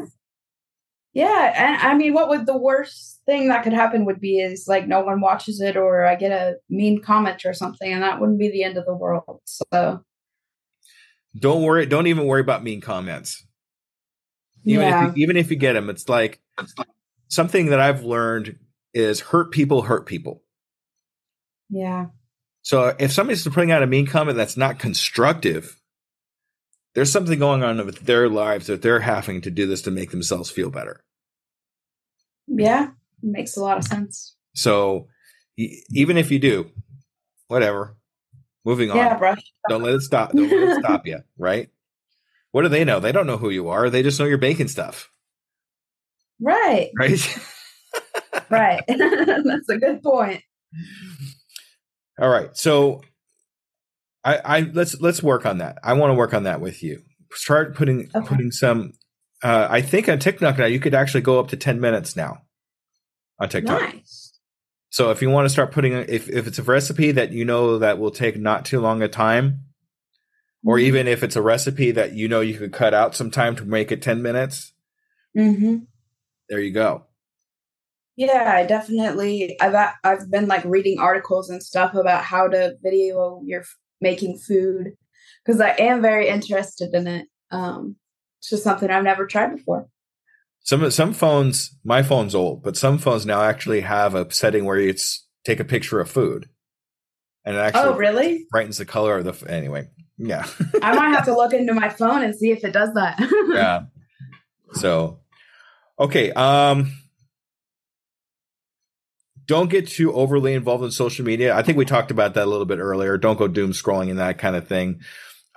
Yeah, and I mean, what would the worst thing that could happen would be is like no one watches it, or I get a mean comment or something, and that wouldn't be the end of the world. So Don't worry. Don't even worry about mean comments. Even yeah, if you, even if you get them, it's like something that I've learned is hurt people hurt people. yeah, So if somebody's putting out a mean comment that's not constructive, there's something going on with their lives that they're having to do this to make themselves feel better. yeah, makes a lot of sense. So even if you do, whatever, moving on. Yeah, brush. Don't let it stop. Don't let it stop you. Right? What do they know? They don't know who you are. They just know you're baking stuff. Right, Right? right. That's a good point. All right. So I, I let's let's work on that. I want to work on that with you. Start putting Okay. putting some uh, I think on TikTok now you could actually go up to 10 minutes now on TikTok. Nice. So if you want to start putting if if it's a recipe that you know that will take not too long a time or even if it's a recipe that you know you could cut out some time to make it 10 minutes, Mm-hmm. there you go. Yeah, I definitely. I've I've been like reading articles and stuff about how to video your making food because I am very interested in it. Um, it's just something I've never tried before. Some some phones, my phone's old, but some phones now actually have a setting where it's take a picture of food. And it actually oh, really? brightens the color of the f- anyway yeah I might have to look into my phone and see if it does that. yeah so okay um don't get too overly involved in social media i think we talked about that a little bit earlier don't go doom scrolling and that kind of thing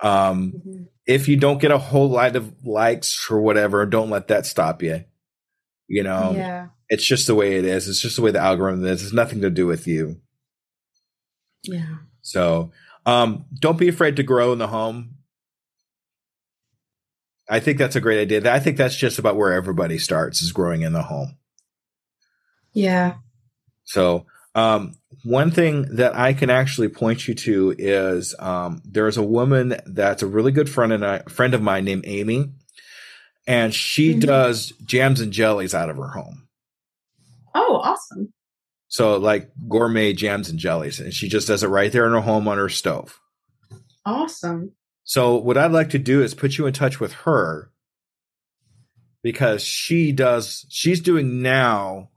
um Mhm. if you don't get a whole lot of likes or whatever don't let that stop you you know yeah. it's just the way it is it's just the way the algorithm is it's nothing to do with you Yeah. So um, don't be afraid to grow in the home. I think that's a great idea. I think that's just about where everybody starts is growing in the home. Yeah. So um, one thing that I can actually point you to is um, there's a woman that's a really good friend and a friend of mine named Amy, and she Mhm. does jams and jellies out of her home. Oh, awesome. So like gourmet jams and jellies, and she just does it right there in her home on her stove. Awesome. So what I'd like to do is put you in touch with her because she does she's doing now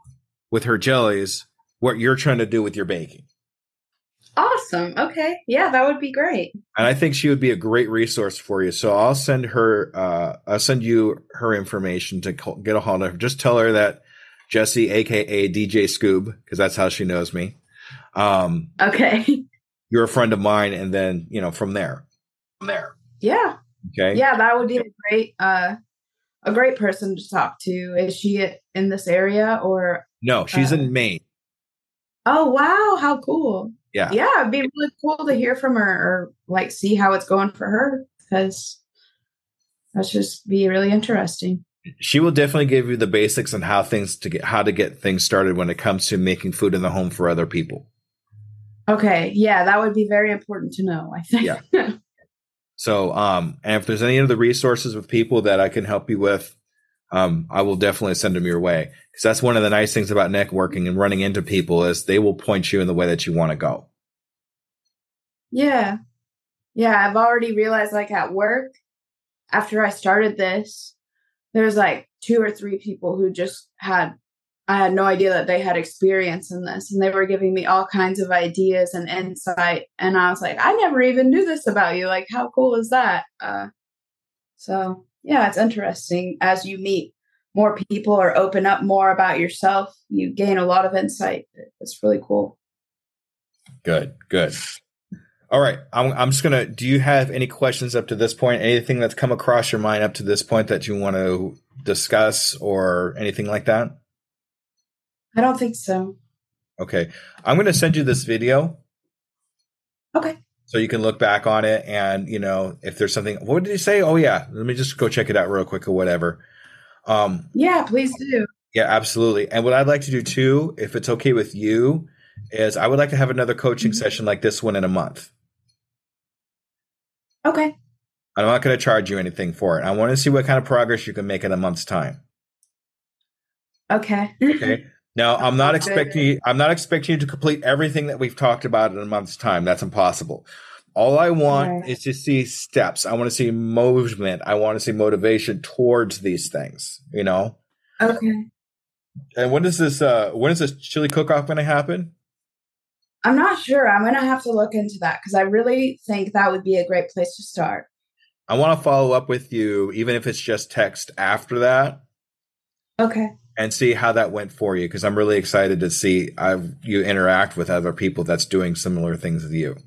with her jellies what you're trying to do with your baking. Awesome. Okay. Yeah, that would be great. And I think she would be a great resource for you. So I'll send her uh I'll send you her information to call, get a hold of her. Just tell her that Jesse aka DJ Scoob because that's how she knows me. Um Okay. you're a friend of mine and then, you know, from there. From there. yeah. Okay? Yeah, that would be a great uh a great person to talk to. Is she in this area or No, she's Uh, in Maine. Oh wow, how cool. Yeah. Yeah, it'd be really cool to hear from her or like see how it's going for her because that's just be really interesting. she will definitely give you the basics on how things to get how to get things started when it comes to making food in the home for other people. Okay, yeah, that would be very important to know, I think. Yeah. So, um, and if there's any other resources with people that I can help you with, um, I will definitely send them your way because that's one of the nice things about networking and running into people is they will point you in the way that you want to go. Yeah. Yeah, I've already realized like at work after I started this, there's like two or three people who just had I had no idea that they had experience in this and they were giving me all kinds of ideas and insight and I was like, I never even knew this about you. Like how cool is that? Uh so yeah, it's interesting as you meet more people or open up more about yourself, you gain a lot of insight. It's really cool. Good, good. All right, I'm, I'm just gonna. Do you have any questions up to this point? Anything that's come across your mind up to this point that you want to discuss or anything like that? I don't think so. Okay, I'm going to send you this video. Okay. So you can look back on it and, you know, if there's something, what did you say? Oh, yeah. Let me just go check it out real quick or whatever. Um, yeah, please do. Yeah, absolutely. And what I'd like to do too, if it's okay with you, is I would like to have another coaching mm-hmm. session like this one in a month. Okay. I'm not going to charge you anything for it. I want to see what kind of progress you can make in a month's time. Okay. okay. Now, I'm not expecting you, I'm not expecting you to complete everything that we've talked about in a month's time. That's impossible. All I want right. is to see steps. I want to see movement. I want to see motivation towards these things, you know? Okay. And when is this uh when is this chili cook off gonna happen? I'm not sure. I'm gonna have to look into that because I really think that would be a great place to start. I want to follow up with you, even if it's just text after that. Okay. And see how that went for you, because I'm really excited to see uh, you interact with other people that's doing similar things with you.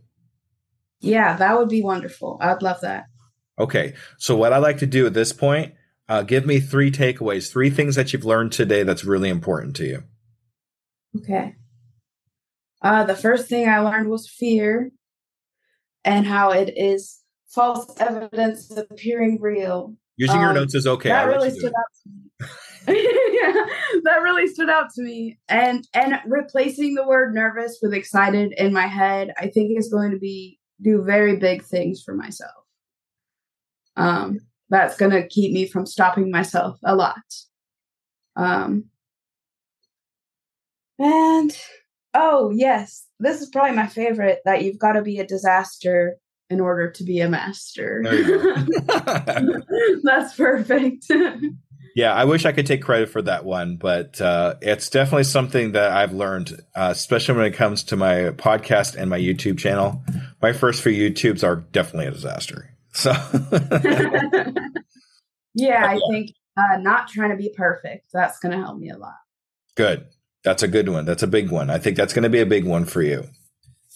Yeah, that would be wonderful. I'd love that. Okay. So what I like to do at this point, uh, give me three takeaways, three things that you've learned today that's really important to you. Okay. Uh, the first thing I learned was fear and how it is false evidence appearing real. Using um, your notes is okay. That really stood out to me. yeah, that really stood out to me. And and replacing the word nervous with excited in my head, I think is going to be do very big things for myself. Um, that's going to keep me from stopping myself a lot. Um, and oh yes, this is probably my favorite. That you've got to be a disaster in order to be a master. That's perfect. yeah, I wish I could take credit for that one, but uh, it's definitely something that I've learned, uh, especially when it comes to my podcast and my YouTube channel. My first few YouTubes are definitely a disaster. So, yeah, I think uh, not trying to be perfect. That's going to help me a lot. Good. That's a good one. That's a big one. I think that's going to be a big one for you.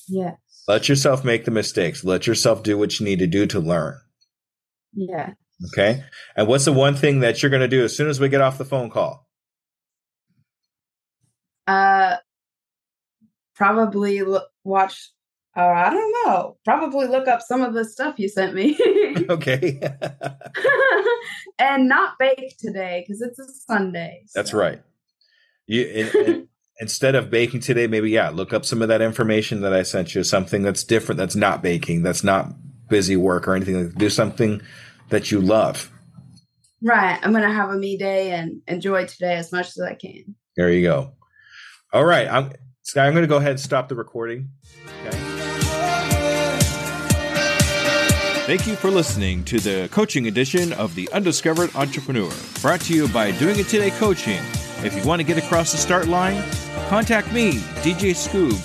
Yes. Let yourself make the mistakes. Let yourself do what you need to do to learn. Yeah. Okay. And what's the one thing that you're going to do as soon as we get off the phone call? Uh, probably look, watch. Uh, I don't know. Probably look up some of the stuff you sent me. okay. and not bake today because it's a Sunday. So. That's right. You it, it, instead of baking today, maybe yeah, look up some of that information that I sent you, something that's different, that's not baking, that's not busy work or anything. Do something that you love. Right. I'm gonna have a me day and enjoy today as much as I can. There you go. All right. I'm Sky, I'm gonna go ahead and stop the recording. Okay. Thank you for listening to the coaching edition of The Undiscovered Entrepreneur, brought to you by Doing It Today Coaching. If you want to get across the start line, contact me, DJ Scoob,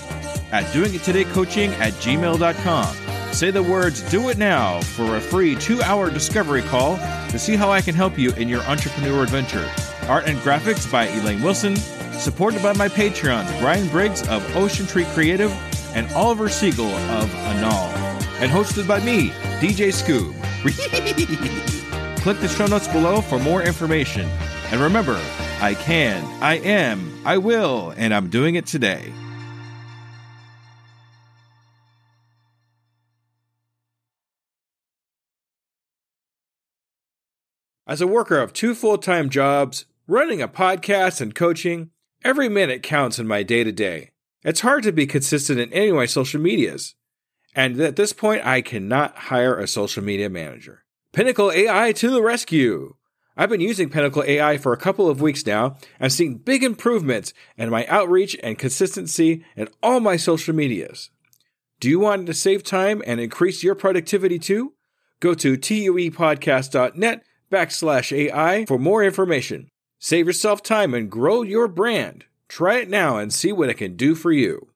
at doingittodaycoaching at gmail.com. Say the words Do It Now for a free two hour discovery call to see how I can help you in your entrepreneur adventure. Art and graphics by Elaine Wilson, supported by my Patreons, Brian Briggs of Ocean Tree Creative and Oliver Siegel of Anal, and hosted by me, DJ Scoob. Click the show notes below for more information. And remember, I can, I am, I will, and I'm doing it today. As a worker of two full time jobs, running a podcast and coaching, every minute counts in my day to day. It's hard to be consistent in any of my social medias. And at this point, I cannot hire a social media manager. Pinnacle AI to the rescue! I've been using Pinnacle AI for a couple of weeks now and seeing big improvements in my outreach and consistency in all my social medias. Do you want to save time and increase your productivity too? Go to tuepodcast.net backslash AI for more information. Save yourself time and grow your brand. Try it now and see what it can do for you.